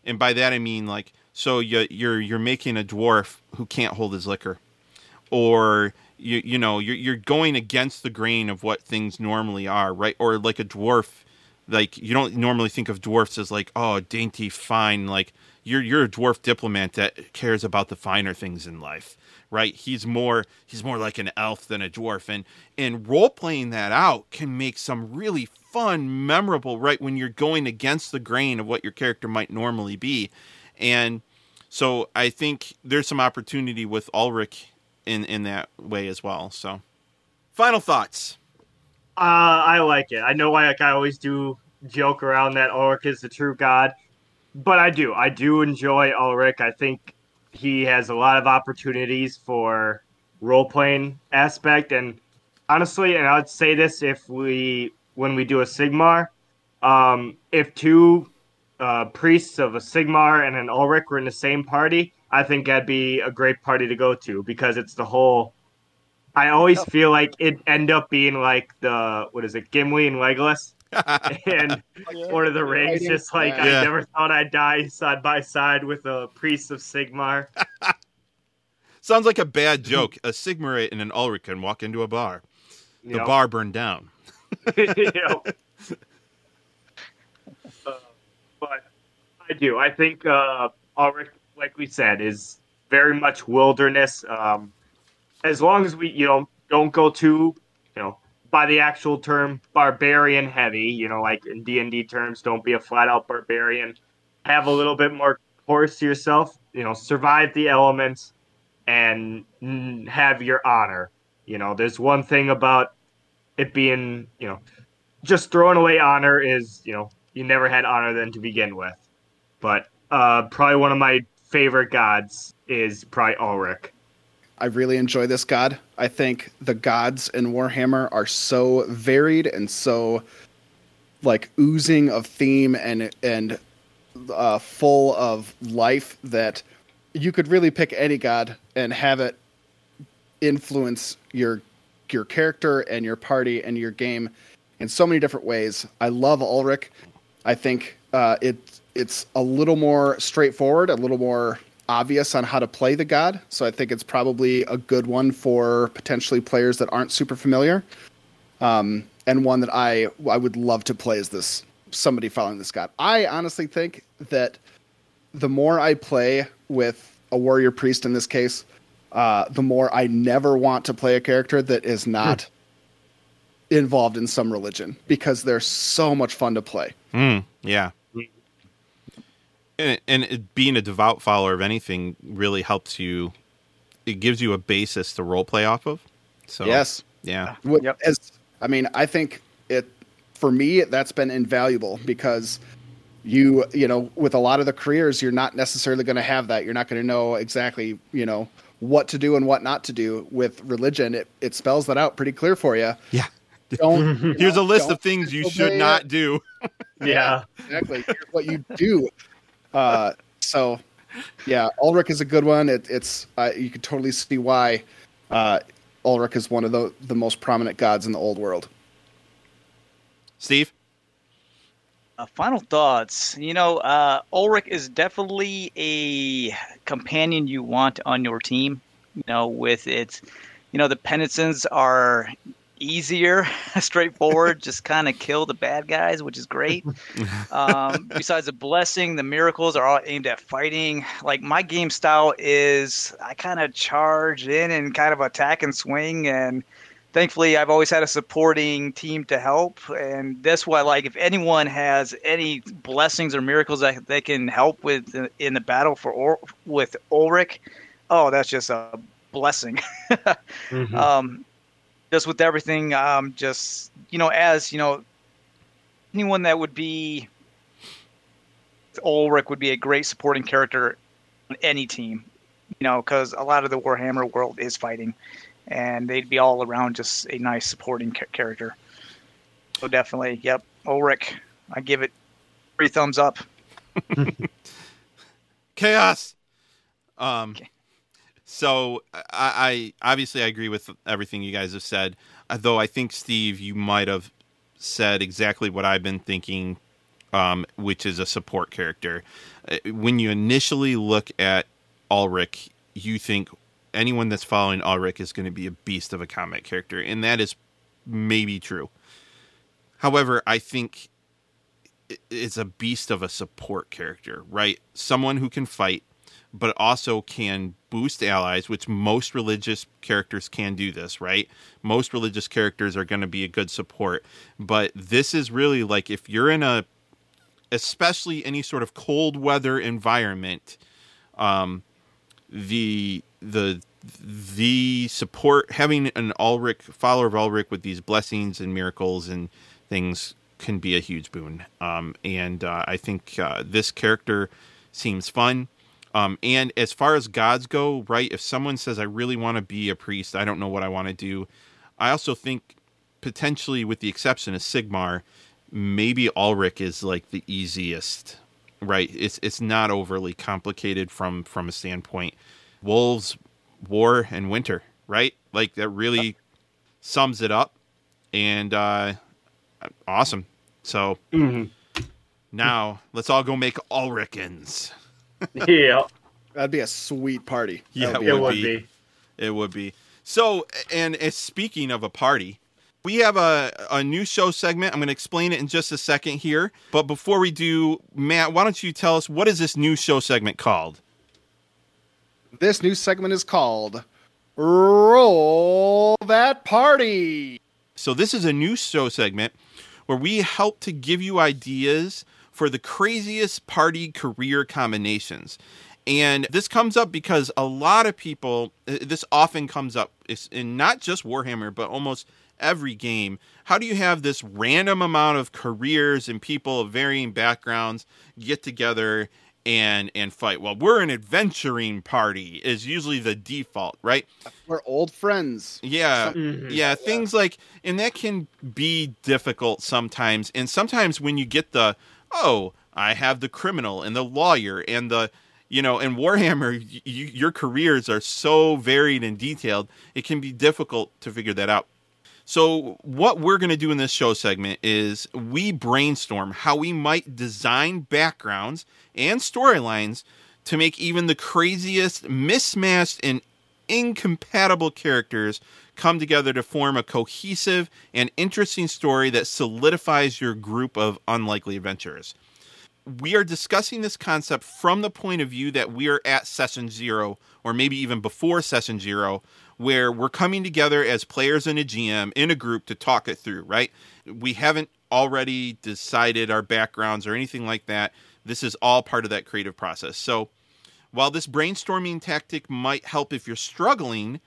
and by that I mean like so you, you're you're making a dwarf who can't hold his liquor or you you know you're you're going against the grain of what things normally are, right? Or like a dwarf, like you don't normally think of dwarfs as like oh dainty, fine. Like you're you're a dwarf diplomat that cares about the finer things in life, right? He's more he's more like an elf than a dwarf, and and role playing that out can make some really fun, memorable, right? When you're going against the grain of what your character might normally be, and so I think there's some opportunity with Ulric in in that way as well. So, final thoughts. Uh, I like it. I know, like I always do, joke around that Ulric is the true god, but I do. I do enjoy Ulric. I think he has a lot of opportunities for role playing aspect, and honestly, and I'd say this if we when we do a Sigmar, um, if two uh, priests of a Sigmar and an Ulric were in the same party, I think that'd be a great party to go to because it's the whole. I always feel like it end up being like the what is it, Gimli and Legolas, and Lord of the Rings. Just like Yeah. I never thought I'd die side by side with a priest of Sigmar. Sounds like a bad joke. A Sigmarite and an Ulric can walk into a bar. The you know? bar burned down. you know. Uh, but I do. I think uh, Ulric, like we said, is very much wilderness. Um, as long as we, you know, don't go too, you know, by the actual term barbarian heavy. You know, like in D and D terms, don't be a flat out barbarian. Have a little bit more course to yourself. You know, survive the elements and have your honor. You know, there's one thing about it being, you know, just throwing away honor is, you know, you never had honor then to begin with. But uh, probably one of my favorite gods is probably Ulric. I really enjoy this god. I think the gods in Warhammer are so varied and so like oozing of theme and and uh, full of life that you could really pick any god and have it influence your your character and your party and your game in so many different ways. I love Ulric. I think uh, it it's a little more straightforward, a little more obvious on how to play the god. So I think it's probably a good one for potentially players that aren't super familiar. Um, and one that I I would love to play as this somebody following this god. I honestly think that the more I play with a warrior priest in this case, uh, the more I never want to play a character that is not involved in some religion because they're so much fun to play. Mm, yeah. And, and it- being a devout follower of anything really helps you. It gives you a basis to role play off of. So Yes. yeah, What- Yep. As I mean, I think it for me that's been invaluable because you you know with a lot of the careers you're not necessarily going to have that. You're not going to know exactly you know what to do and what not to do. With religion, it it spells that out pretty clear for you. yeah. Don't you Here's know, a list don't of things you should not do. Yeah. exactly Here's what you do. Uh, so, yeah, Ulric is a good one. It, it's uh, you can totally see why uh, Ulric is one of the the most prominent gods in the old world. Steve. Uh, final thoughts. You know, uh, Ulric is definitely a companion you want on your team. You know, with its, you know, the penitents are easier, straightforward, just kind of kill the bad guys, which is great. Um, besides the blessing, the miracles are all aimed at fighting. Like my game style is, I kind of charge in and kind of attack and swing and thankfully I've always had a supporting team to help, and that's why like if anyone has any blessings or miracles that they can help with in the battle for or- with Ulric, oh, that's just a blessing. Mhm. um, just with everything, um, just you know, as you know, anyone that would be Ulric would be a great supporting character on any team, you know, because a lot of the Warhammer world is fighting, and they'd be all around just a nice supporting ca- character. So definitely, yep, Ulric, I give it three thumbs up. chaos. Um, Okay. So I, I obviously I agree with everything you guys have said. Though I think Steve, you might have said exactly what I've been thinking, um, which is a support character. Uh, When you initially look at Ulric, you think anyone that's following Ulric is going to be a beast of a combat character, and that is maybe true. However, I think it's a beast of a support character, right? Someone who can fight, but also can boost allies, which most religious characters can do this, right? Most religious characters are going to be a good support, but this is really like if you're in a, especially any sort of cold weather environment, um, the the the support having an Ulric follower of Ulric with these blessings and miracles and things can be a huge boon. Um, and uh, I think uh, this character seems fun. Um, and as far as gods go, right? If someone says, I really want to be a priest, I don't know what I want to do. I also think, potentially, with the exception of Sigmar, maybe Ulric is like the easiest, right? It's it's not overly complicated from from a standpoint. Wolves, war, and winter, right? Like that really sums it up. And uh, awesome. So Mhm. now let's all go make Ulricans. Yeah, That'd be a sweet party. Yeah, That would it would would be. be. It would be. So, and uh, speaking of a party, we have a, a new show segment. I'm going to explain it in just a second here. But before we do, Matt, why don't you tell us what is this new show segment called? This new segment is called Roll That Party. So, this is a new show segment where we help to give you ideas for the craziest party career combinations. And this comes up because a lot of people, uh, this often comes up in not just Warhammer, but almost every game. How do you have this random amount of careers and people of varying backgrounds get together and and fight? Well, we're an adventuring party is usually the default, right? We're old friends. Yeah. Mhm. Yeah, things like and that can be difficult sometimes. And sometimes when you get the oh, I have the criminal and the lawyer and the you know, in Warhammer, y- your careers are so varied and detailed, it can be difficult to figure that out. So, what we're going to do in this show segment is we brainstorm how we might design backgrounds and storylines to make even the craziest, mismatched, and incompatible characters come together to form a cohesive and interesting story that solidifies your group of unlikely adventurers. We are discussing this concept from the point of view that we are at session zero, or maybe even before session zero, where we're coming together as players and a GM in a group to talk it through, right? We haven't already decided our backgrounds or anything like that. This is all part of that creative process. So, while this brainstorming tactic might help if you're struggling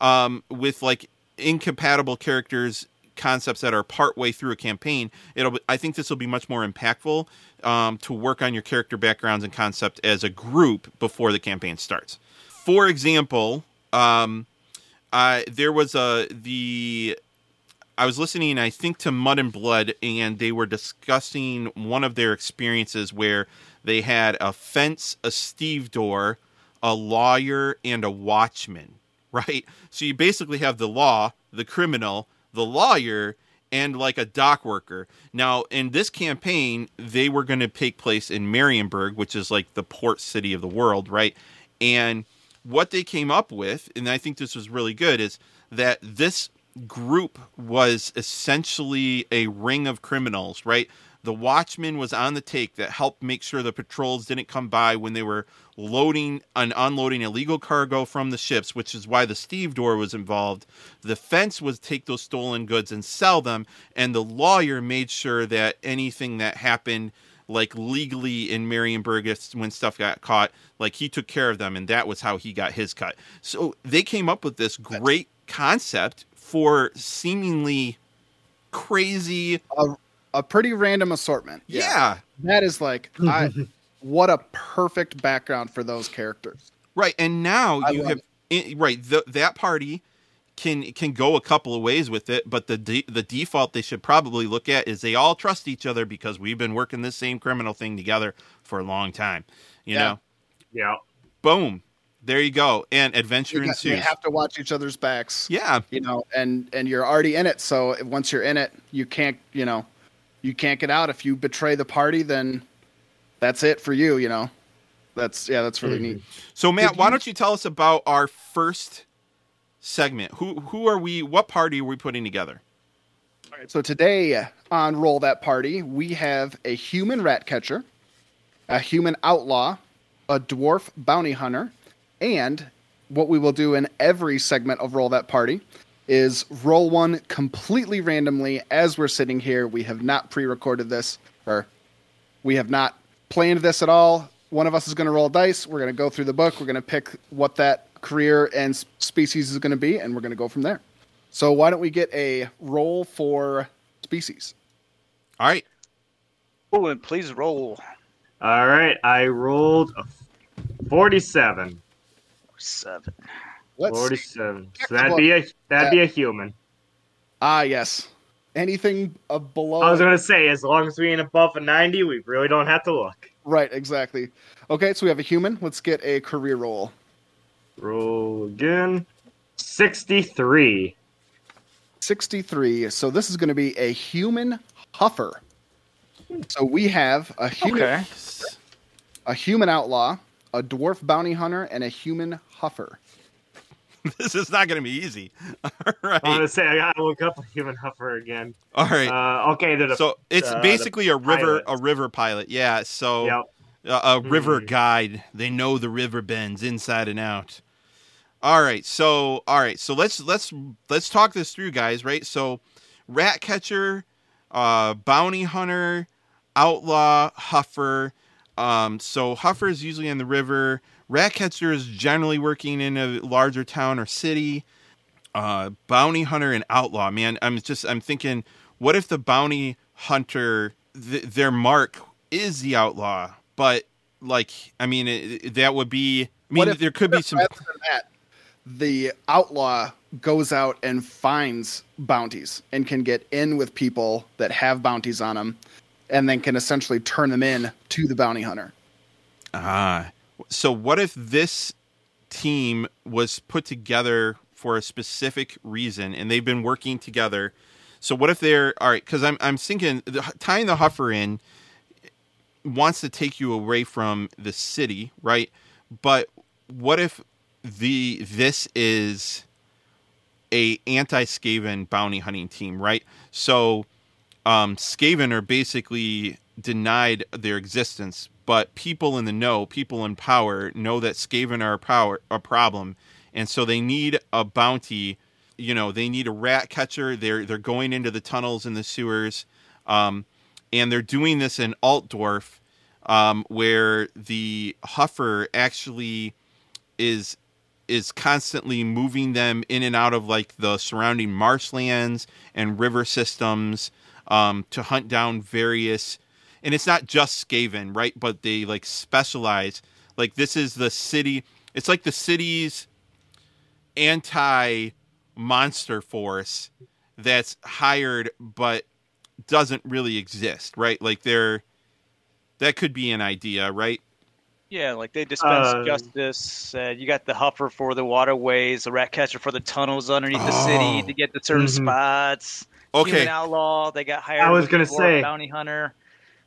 um, with like incompatible characters concepts that are partway through a campaign it'll i think this will be much more impactful um, to work on your character backgrounds and concept as a group before the campaign starts. For example um, uh, there was a the I was listening, I think, to Mud and Blood, and they were discussing one of their experiences where they had a fence, a stevedore, a lawyer, and a watchman, right? So you basically have the law, the criminal, the lawyer, and like a dock worker. Now, in this campaign, they were going to take place in Marienburg, which is like the port city of the world, right? And what they came up with, and I think this was really good, is that this group was essentially a ring of criminals, right? The watchman was on the take that helped make sure the patrols didn't come by when they were loading and unloading illegal cargo from the ships, which is why the stevedore was involved. The fence was take those stolen goods and sell them, and the lawyer made sure that anything that happened like legally in Marienburg when stuff got caught, like he took care of them, and that was how he got his cut. So they came up with this great concept for seemingly crazy, a, a pretty random assortment. Yeah, that is like I. what a perfect background for those characters. Right, and now I you have i- right the, that party can can go a couple of ways with it, but the de- the default they should probably look at is they all trust each other because we've been working this same criminal thing together for a long time. You Yeah. know, Yeah. boom, there you go, and adventure You, got- you ensues. have to watch each other's backs. yeah, You know, and and you're already in it. So once you're in it, you can't. You know, you can't get out. If you betray the party, then that's it for you. You know, that's yeah, that's really neat. Mm-hmm. So Matt, Did why you- don't you tell us about our first segment? Who who are we? What party are we putting together? All right, so today uh, on Roll That Party, we have a human rat catcher, a human outlaw, a dwarf bounty hunter, and what we will do in every segment of Roll That Party is roll one completely randomly as we're sitting here. We have not pre recorded this, or we have not planned this at all. One of us is going to roll dice. We're going to go through the book. We're going to pick what that career and species is going to be, and we're going to go from there. So why don't we get a roll for species? All right, Oh, and please roll All right. I rolled a 47. seven. Let's see. 47. So that'd be a that'd be a human. Ah, yes. Anything uh, below? I was gonna say, as long as we ain't above a 90, we really don't have to look. Right, exactly. Okay, so we have a human. Let's get a career roll. Roll again. 63. 63. So this is going to be a human huffer. So we have a human, Okay. a human outlaw, a dwarf bounty hunter, and a human huffer. this is not going to be easy. All I'm gonna say I gotta look up a human huffer again. all right. Uh, okay, the so it's uh, basically a river pilot. a river pilot yeah so Yep. a, a river Hmm. guide they know the river bends inside and out all right so all right so let's let's let's talk this through guys right so rat catcher uh bounty hunter outlaw huffer um so huffer is usually in the river rat catcher is generally working in a larger town or city uh bounty hunter and outlaw man i'm just i'm thinking what if the bounty hunter th- their mark is the outlaw but like i mean it, it- that would be i mean if- there could be some that, the outlaw goes out and finds bounties and can get in with people that have bounties on them, and then can essentially turn them in to the bounty hunter. ah so what if this team was put together for a specific reason and they've been working together so what if they're all right because i'm i'm thinking the, tying the huffer in wants to take you away from the city, right? But what if the this is a anti-Skaven bounty hunting team, right? So um, Skaven are basically denied their existence, but people in the know, people in power, know that Skaven are a power a problem, and so they need a bounty. You know, they need a rat catcher. They're they're going into the tunnels and the sewers, um, and they're doing this in Altdorf, um, where the Huffer actually is is constantly moving them in and out of like the surrounding marshlands and river systems um, to hunt down various and it's not just Skaven, right? But they like specialize. Like this is the city. It's like the city's anti monster force that's hired but doesn't really exist, right? Like they're that could be an idea, right? Yeah, like they dispense Uh, justice. Uh, you got the huffer for the waterways, the rat catcher for the tunnels underneath the Oh. city to get to certain Mhm. spots. Okay. Human outlaw. They got hired. I was gonna say- bounty hunter.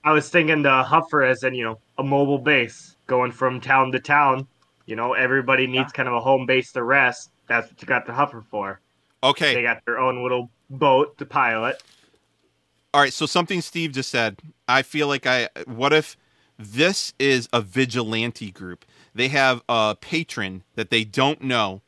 I was thinking the Huffer as in, you know, a mobile base going from town to town. You know, everybody needs kind of a home base to rest. That's what you got the Huffer for. Okay, they got their own little boat to pilot. All right, so something Steve just said. I feel like I what if this is a vigilante group? They have a patron that they don't know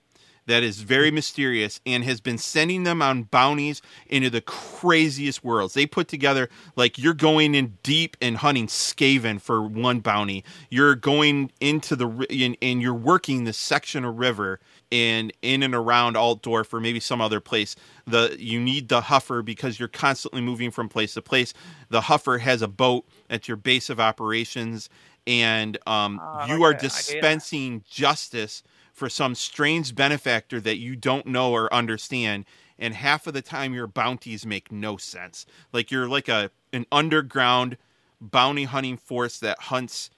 that is very mysterious and has been sending them on bounties into the craziest worlds. They put together like you're going in deep and hunting Skaven for one bounty. You're going into the and, and you're working this section of river and in and around Altdorf or maybe some other place. The you need the Huffer because you're constantly moving from place to place. The Huffer has a boat at your base of operations, and um, Oh, you are that idea. dispensing justice for some strange benefactor that you don't know or understand. And half of the time, your bounties make no sense. Like you're like a an underground bounty hunting force that hunts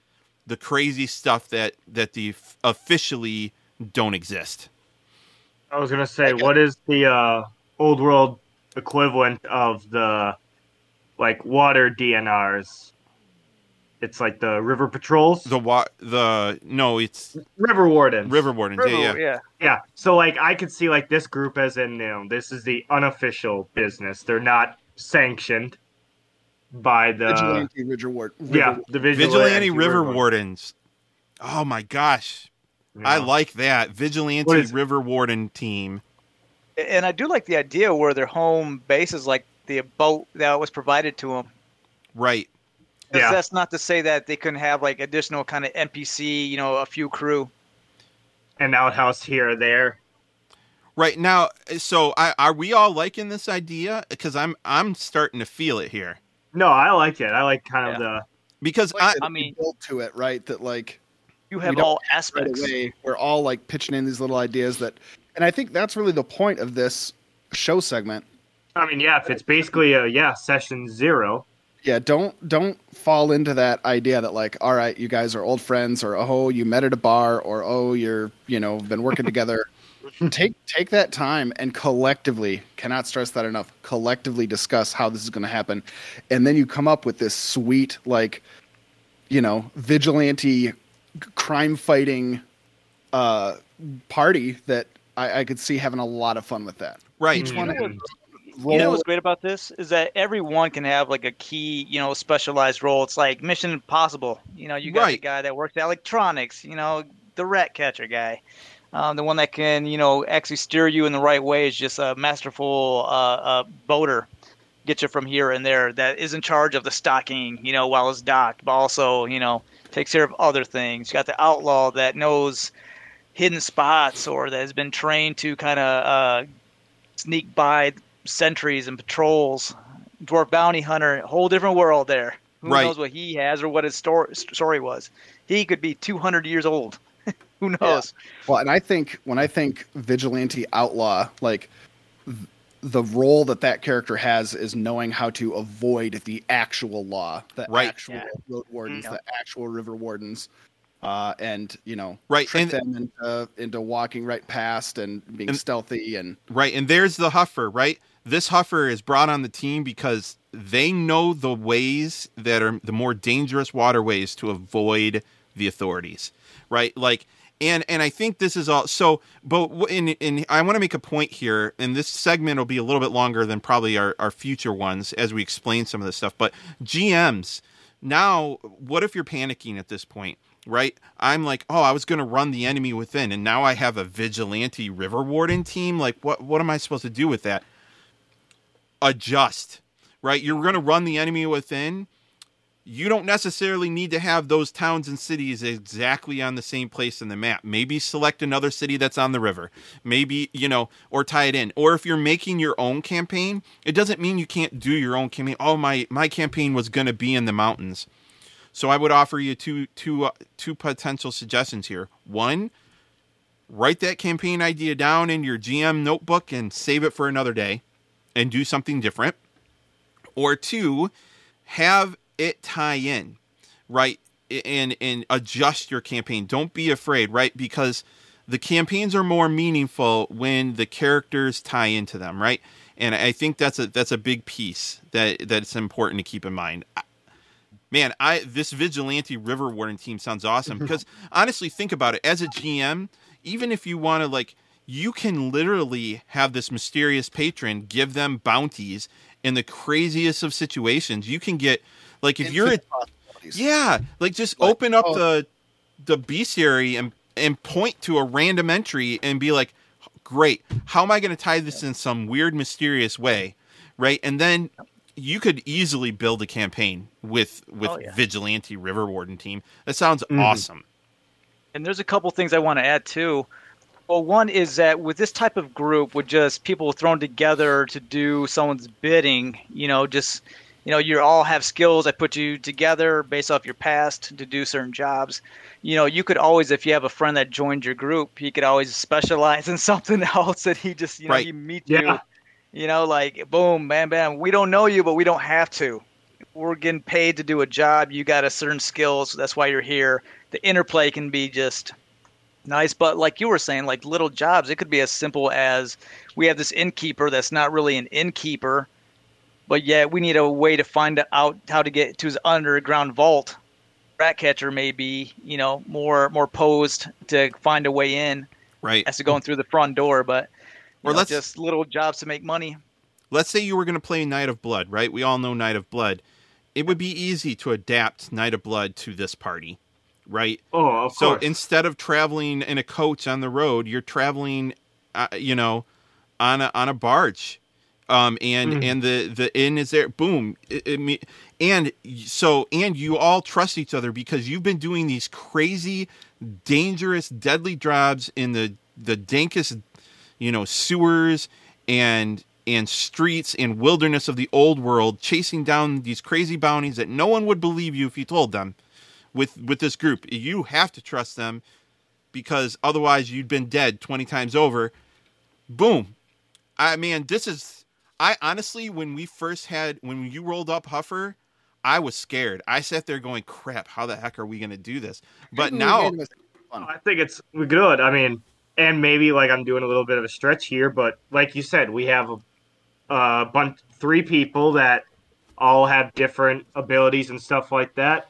the crazy stuff that that the f- officially don't exist. I was gonna say, what is the uh, old world equivalent of the like water DNRs? It's like the river patrols, The wa- the no, it's river wardens, river wardens. River, yeah, yeah. yeah. Yeah, so like I could see like this group as in you know this is the unofficial business. They're not sanctioned by the Vigilante River Ward. yeah the vigilante, Vigilante river ward. wardens. Oh my gosh, Yeah. I like that vigilante river warden team. And I do like the idea where their home base is like the boat that was provided to them. Right. Yeah. That's not to say that they couldn't have like additional kind of NPC, you know, a few crew. an outhouse here or there. Right now, so I, are we all liking this idea? Because I'm I'm starting to feel it here. No, I like it. I like kind of the Because I, I mean- built to it, right? That like You have don't all right aspects. away we're all like pitching in these little ideas that, and I think that's really the point of this show segment. I mean, yeah, if it's basically a yeah session zero, Yeah, don't don't fall into that idea that like, all right, you guys are old friends, or oh, you met at a bar, or oh, you're you know been working together. take take that time and collectively cannot stress that enough. Collectively discuss how this is going to happen, and then you come up with this sweet like, you know, vigilante, crime fighting, uh, party that I, I could see having a lot of fun with that. right. Each one Mhm. Roll You know what's great about this is that everyone can have like a key, you know, specialized role. It's like Mission Impossible. You know, you got the guy that works at electronics. You know, the rat catcher guy, um, the one that can, you know, actually steer you in the right way is just a masterful uh, uh, boater. Get you from here and there. That is in charge of the stocking, you know, while it's docked, but also, you know, takes care of other things. You got the outlaw that knows hidden spots or that has been trained to kind of uh, sneak by sentries and patrols. Dwarf bounty hunter, whole different world there. Who Right. knows what he has or what his story story was? He could be 200 years old. Who knows? Well, and I think when I think vigilante outlaw, like th- the role that that character has is knowing how to avoid the actual law, the Right. actual Yeah. road wardens, Mhm. the actual river wardens, uh, and you know, Right, trick and- them into into walking right past and being And- stealthy and Right. And there's the Huffer, right? This Huffer is brought on the team because they know the ways that are the more dangerous waterways to avoid the authorities, right? Like, and and I think this is all so. But in in I want to make a point here, and this segment will be a little bit longer than probably our our future ones as we explain some of this stuff. But GMs now, what if you're panicking at this point? Right, I'm like, oh, I was going to run the enemy within, and now I have a vigilante river warden team. Like, what? What am I supposed to do with that? Adjust, right? You're going to run the enemy within you don't necessarily need to have those towns and cities exactly on the same place in the map. Maybe select another city that's on the river. Maybe, you know, or tie it in. Or if you're making your own campaign, it doesn't mean you can't do your own campaign. Oh, my my campaign was going to be in the mountains. So I would offer you two two uh, two potential suggestions here. One, write that campaign idea down in your GM notebook and save it for another day and do something different. Or two, have it tie in, right? And and adjust your campaign. Don't be afraid, right? Because the campaigns are more meaningful when the characters tie into them, right? And I think that's a that's a big piece that that's important to keep in mind. Man, I this vigilante river warden team sounds awesome because honestly, think about it. As a GM, even if you want to like, you can literally have this mysterious patron give them bounties in the craziest of situations. You can get like if you're, a, yeah, like just like, open up oh. the the bestiary and and point to a random entry and be like, great, how am I going to tie this in some weird, mysterious way, right? And then you could easily build a campaign with with oh, yeah. vigilante river warden team. That sounds mm-hmm. awesome. And there's a couple things I want to add too. Well, one is that with this type of group, with just people thrown together to do someone's bidding, you know, just you know, you all have skills that put you together based off your past to do certain jobs. You know, you could always, if you have a friend that joined your group, he could always specialize in something else that he just, you know, right. he meet yeah. you, you know, like boom, bam, bam. We don't know you, but we don't have to. We're getting paid to do a job. You got a certain skills. That's why you're here. The interplay can be just nice, but like you were saying, like little jobs, it could be as simple as we have this innkeeper that's not really an innkeeper but yet we need a way to find out how to get to his underground vault. Ratcatcher may be, you know, more more posed to find a way in, right? As to going through the front door, but or know, let's just little jobs to make money. Let's say you were going to play Night of Blood, right? We all know Night of Blood. It would be easy to adapt Night of Blood to this party, right? Oh, so course. instead of traveling in a coach on the road, you're traveling, uh, you know, on a on a barge um, and mm. and the the inn is there. Boom, it, it, and so and you all trust each other because you've been doing these crazy, dangerous, deadly jobs in the the dankest, you know, sewers and and streets and wilderness of the old world, chasing down these crazy bounties that no one would believe you if you told them. With with this group, you have to trust them because otherwise you'd been dead twenty times over. Boom. I mean, this is I honestly, when we first had, when you rolled up Huffer, I was scared. I sat there going, "Crap, how the heck are we going to do this?" But now, I think it's good. I mean, and maybe like I'm doing a little bit of a stretch here, but like you said, we have a, a bunch, three people that all have different abilities and stuff like that.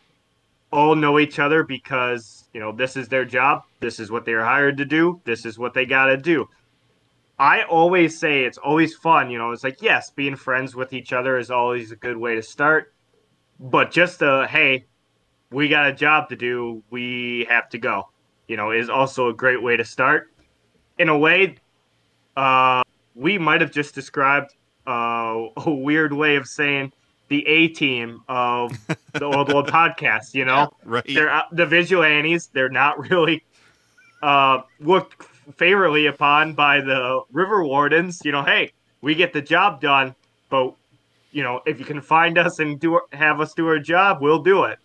All know each other because you know this is their job. This is what they're hired to do. This is what they got to do. I always say it's always fun. You know, it's like, yes, being friends with each other is always a good way to start. But just a, hey, we got a job to do, we have to go, you know, is also a great way to start. In a way, uh, we might have just described uh, a weird way of saying the A team of the Old World podcast, you know? right. They're uh, the vigilantes. They're not really uh, looked favorably upon by the river wardens. You know, hey, we get the job done, but you know, if you can find us and do have us do our job, we'll do it.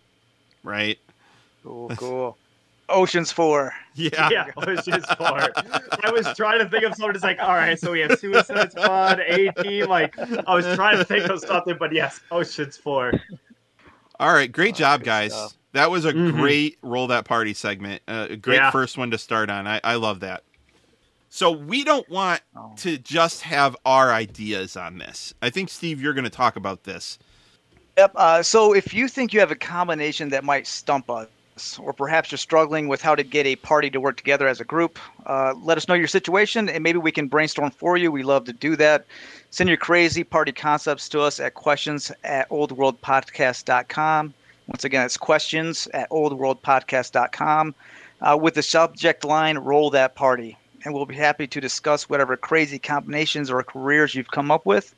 Right. Cool. Cool. Ocean's Four. Yeah. Yeah, Ocean's Four. I was trying to think of something. It's like, all right, so we have Suicide Squad, A Team. Like, I was trying to think of something, but yes, Ocean's Four. All right, great oh, job, guys. Stuff. That was a mm-hmm. great roll that party segment. Uh, a great yeah. first one to start on. I, I love that. So we don't want Oh. to just have our ideas on this. I think Steve, you're going to talk about this. Yep. Uh, so if you think you have a combination that might stump us, or perhaps you're struggling with how to get a party to work together as a group, uh, let us know your situation and maybe we can brainstorm for you. We love to do that. Send your crazy party concepts to us at questions at oldworldpodcast.com. Once again, it's questions at oldworldpodcast.com uh, with the subject line roll that party. And we'll be happy to discuss whatever crazy combinations or careers you've come up with.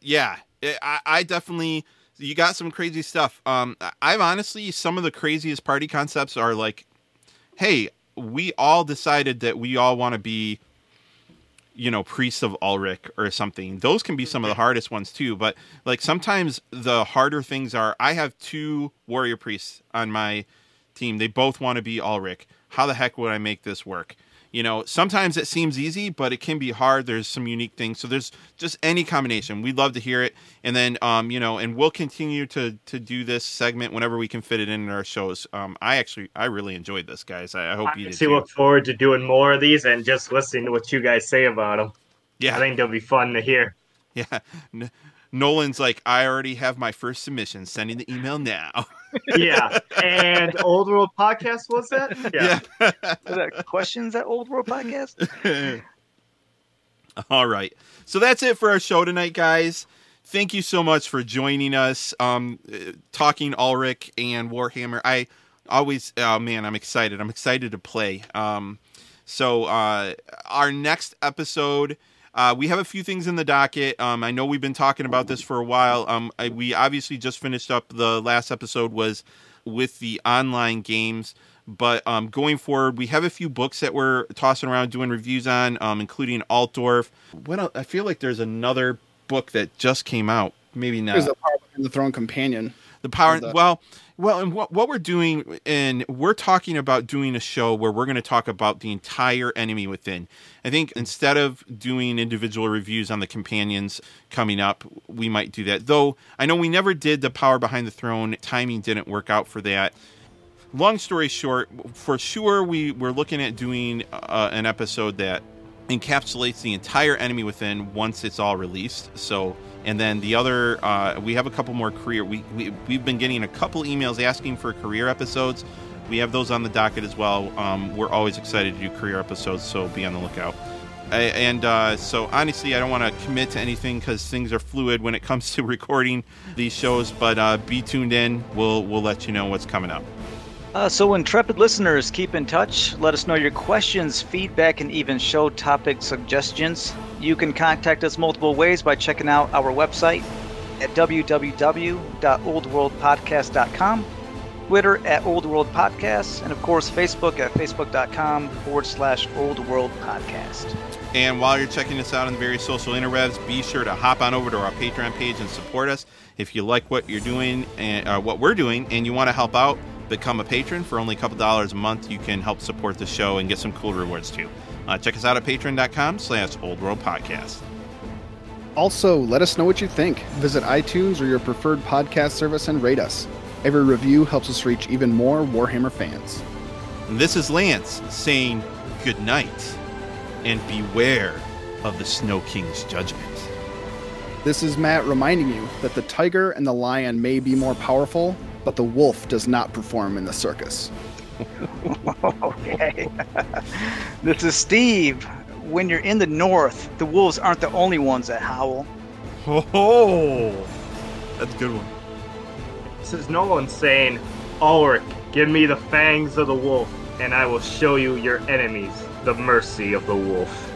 yeah I, I definitely you got some crazy stuff. Um i've honestly some of the craziest party concepts are like hey we all decided that we all want to be you know priests of ulric or something. Those can be some of the hardest ones too but like sometimes the harder things are i have two warrior priests on my team. They both want to be ulric. How the heck would i make this work you know sometimes it seems easy but it can be hard. There's some unique things. So there's just any combination. We'd love to hear it. And then um you know and we'll continue to to do this segment whenever we can fit it in, in our shows. Um i actually i really enjoyed this guys. I, I hope I you did too. look forward to doing more of these and just listening to what you guys say about them. yeah. I think they'll be fun to hear. yeah nolan's like i already have my first submission sending the email now Yeah. And Old World Podcast was that? Yeah. Is that questions at Old World Podcast? All right. So that's it for our show tonight, guys. Thank you so much for joining us, um, uh, talking Ulric and Warhammer. I always, oh man, I'm excited. I'm excited to play. Um, so uh, our next episode, uh, we have a few things in the docket. Um, I know we've been talking about this for a while. Um, I, we obviously just finished up the last episode was with the online games. But um, going forward, we have a few books that we're tossing around doing reviews on, um, including Altdorf. What else? I feel like there's another book that just came out. Maybe not. There's the Power Behind the Throne companion. The power. The- well, well, and what what we're doing, and we're talking about doing a show where we're going to talk about the entire enemy within. I think instead of doing individual reviews on the companions coming up, we might do that. Though I know we never did the power behind the throne. Timing didn't work out for that. Long story short, for sure we we're looking at doing uh, an episode that encapsulates the entire enemy within once it's all released. So, and then the other, uh, we have a couple more career. We, we we've been getting a couple emails asking for career episodes. We have those on the docket as well. Um, we're always excited to do career episodes, so be on the lookout. I, and uh, so, honestly, I don't want to commit to anything because things are fluid when it comes to recording these shows. But uh, be tuned in. We'll we'll let you know what's coming up. Uh, so, intrepid listeners, keep in touch. Let us know your questions, feedback, and even show topic suggestions. You can contact us multiple ways by checking out our website at www.oldworldpodcast.com, Twitter at Old World Podcasts, and of course, Facebook at facebook.com forward slash Old World Podcast. And while you're checking us out on the various social interwebs, be sure to hop on over to our Patreon page and support us. If you like what you're doing and uh, what we're doing, and you want to help out, become a patron for only a couple dollars a month. You can help support the show and get some cool rewards too. Uh, check us out at patreon.com/slash Old World Podcast. Also, let us know what you think. Visit iTunes or your preferred podcast service and rate us. Every review helps us reach even more Warhammer fans. And this is Lance saying good night and beware of the Snow King's judgment. This is Matt reminding you that the tiger and the lion may be more powerful, but the wolf does not perform in the circus. okay. this is Steve. When you're in the north, the wolves aren't the only ones that howl. Oh, that's a good one. This is Nolan saying, Ulric, give me the fangs of the wolf, and I will show you your enemies the mercy of the wolf.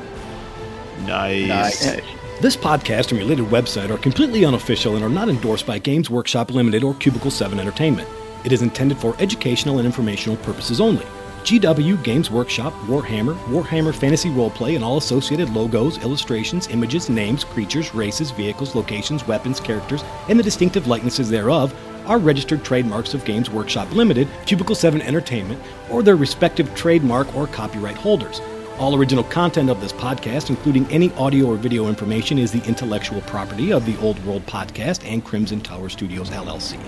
Nice. Nice. This podcast and related website are completely unofficial and are not endorsed by Games Workshop Limited or Cubicle 7 Entertainment. It is intended for educational and informational purposes only. GW, Games Workshop, Warhammer, Warhammer Fantasy Roleplay, and all associated logos, illustrations, images, names, creatures, races, vehicles, locations, weapons, characters, and the distinctive likenesses thereof are registered trademarks of Games Workshop Limited, Cubicle 7 Entertainment, or their respective trademark or copyright holders. All original content of this podcast, including any audio or video information, is the intellectual property of the Old World Podcast and Crimson Tower Studios LLC.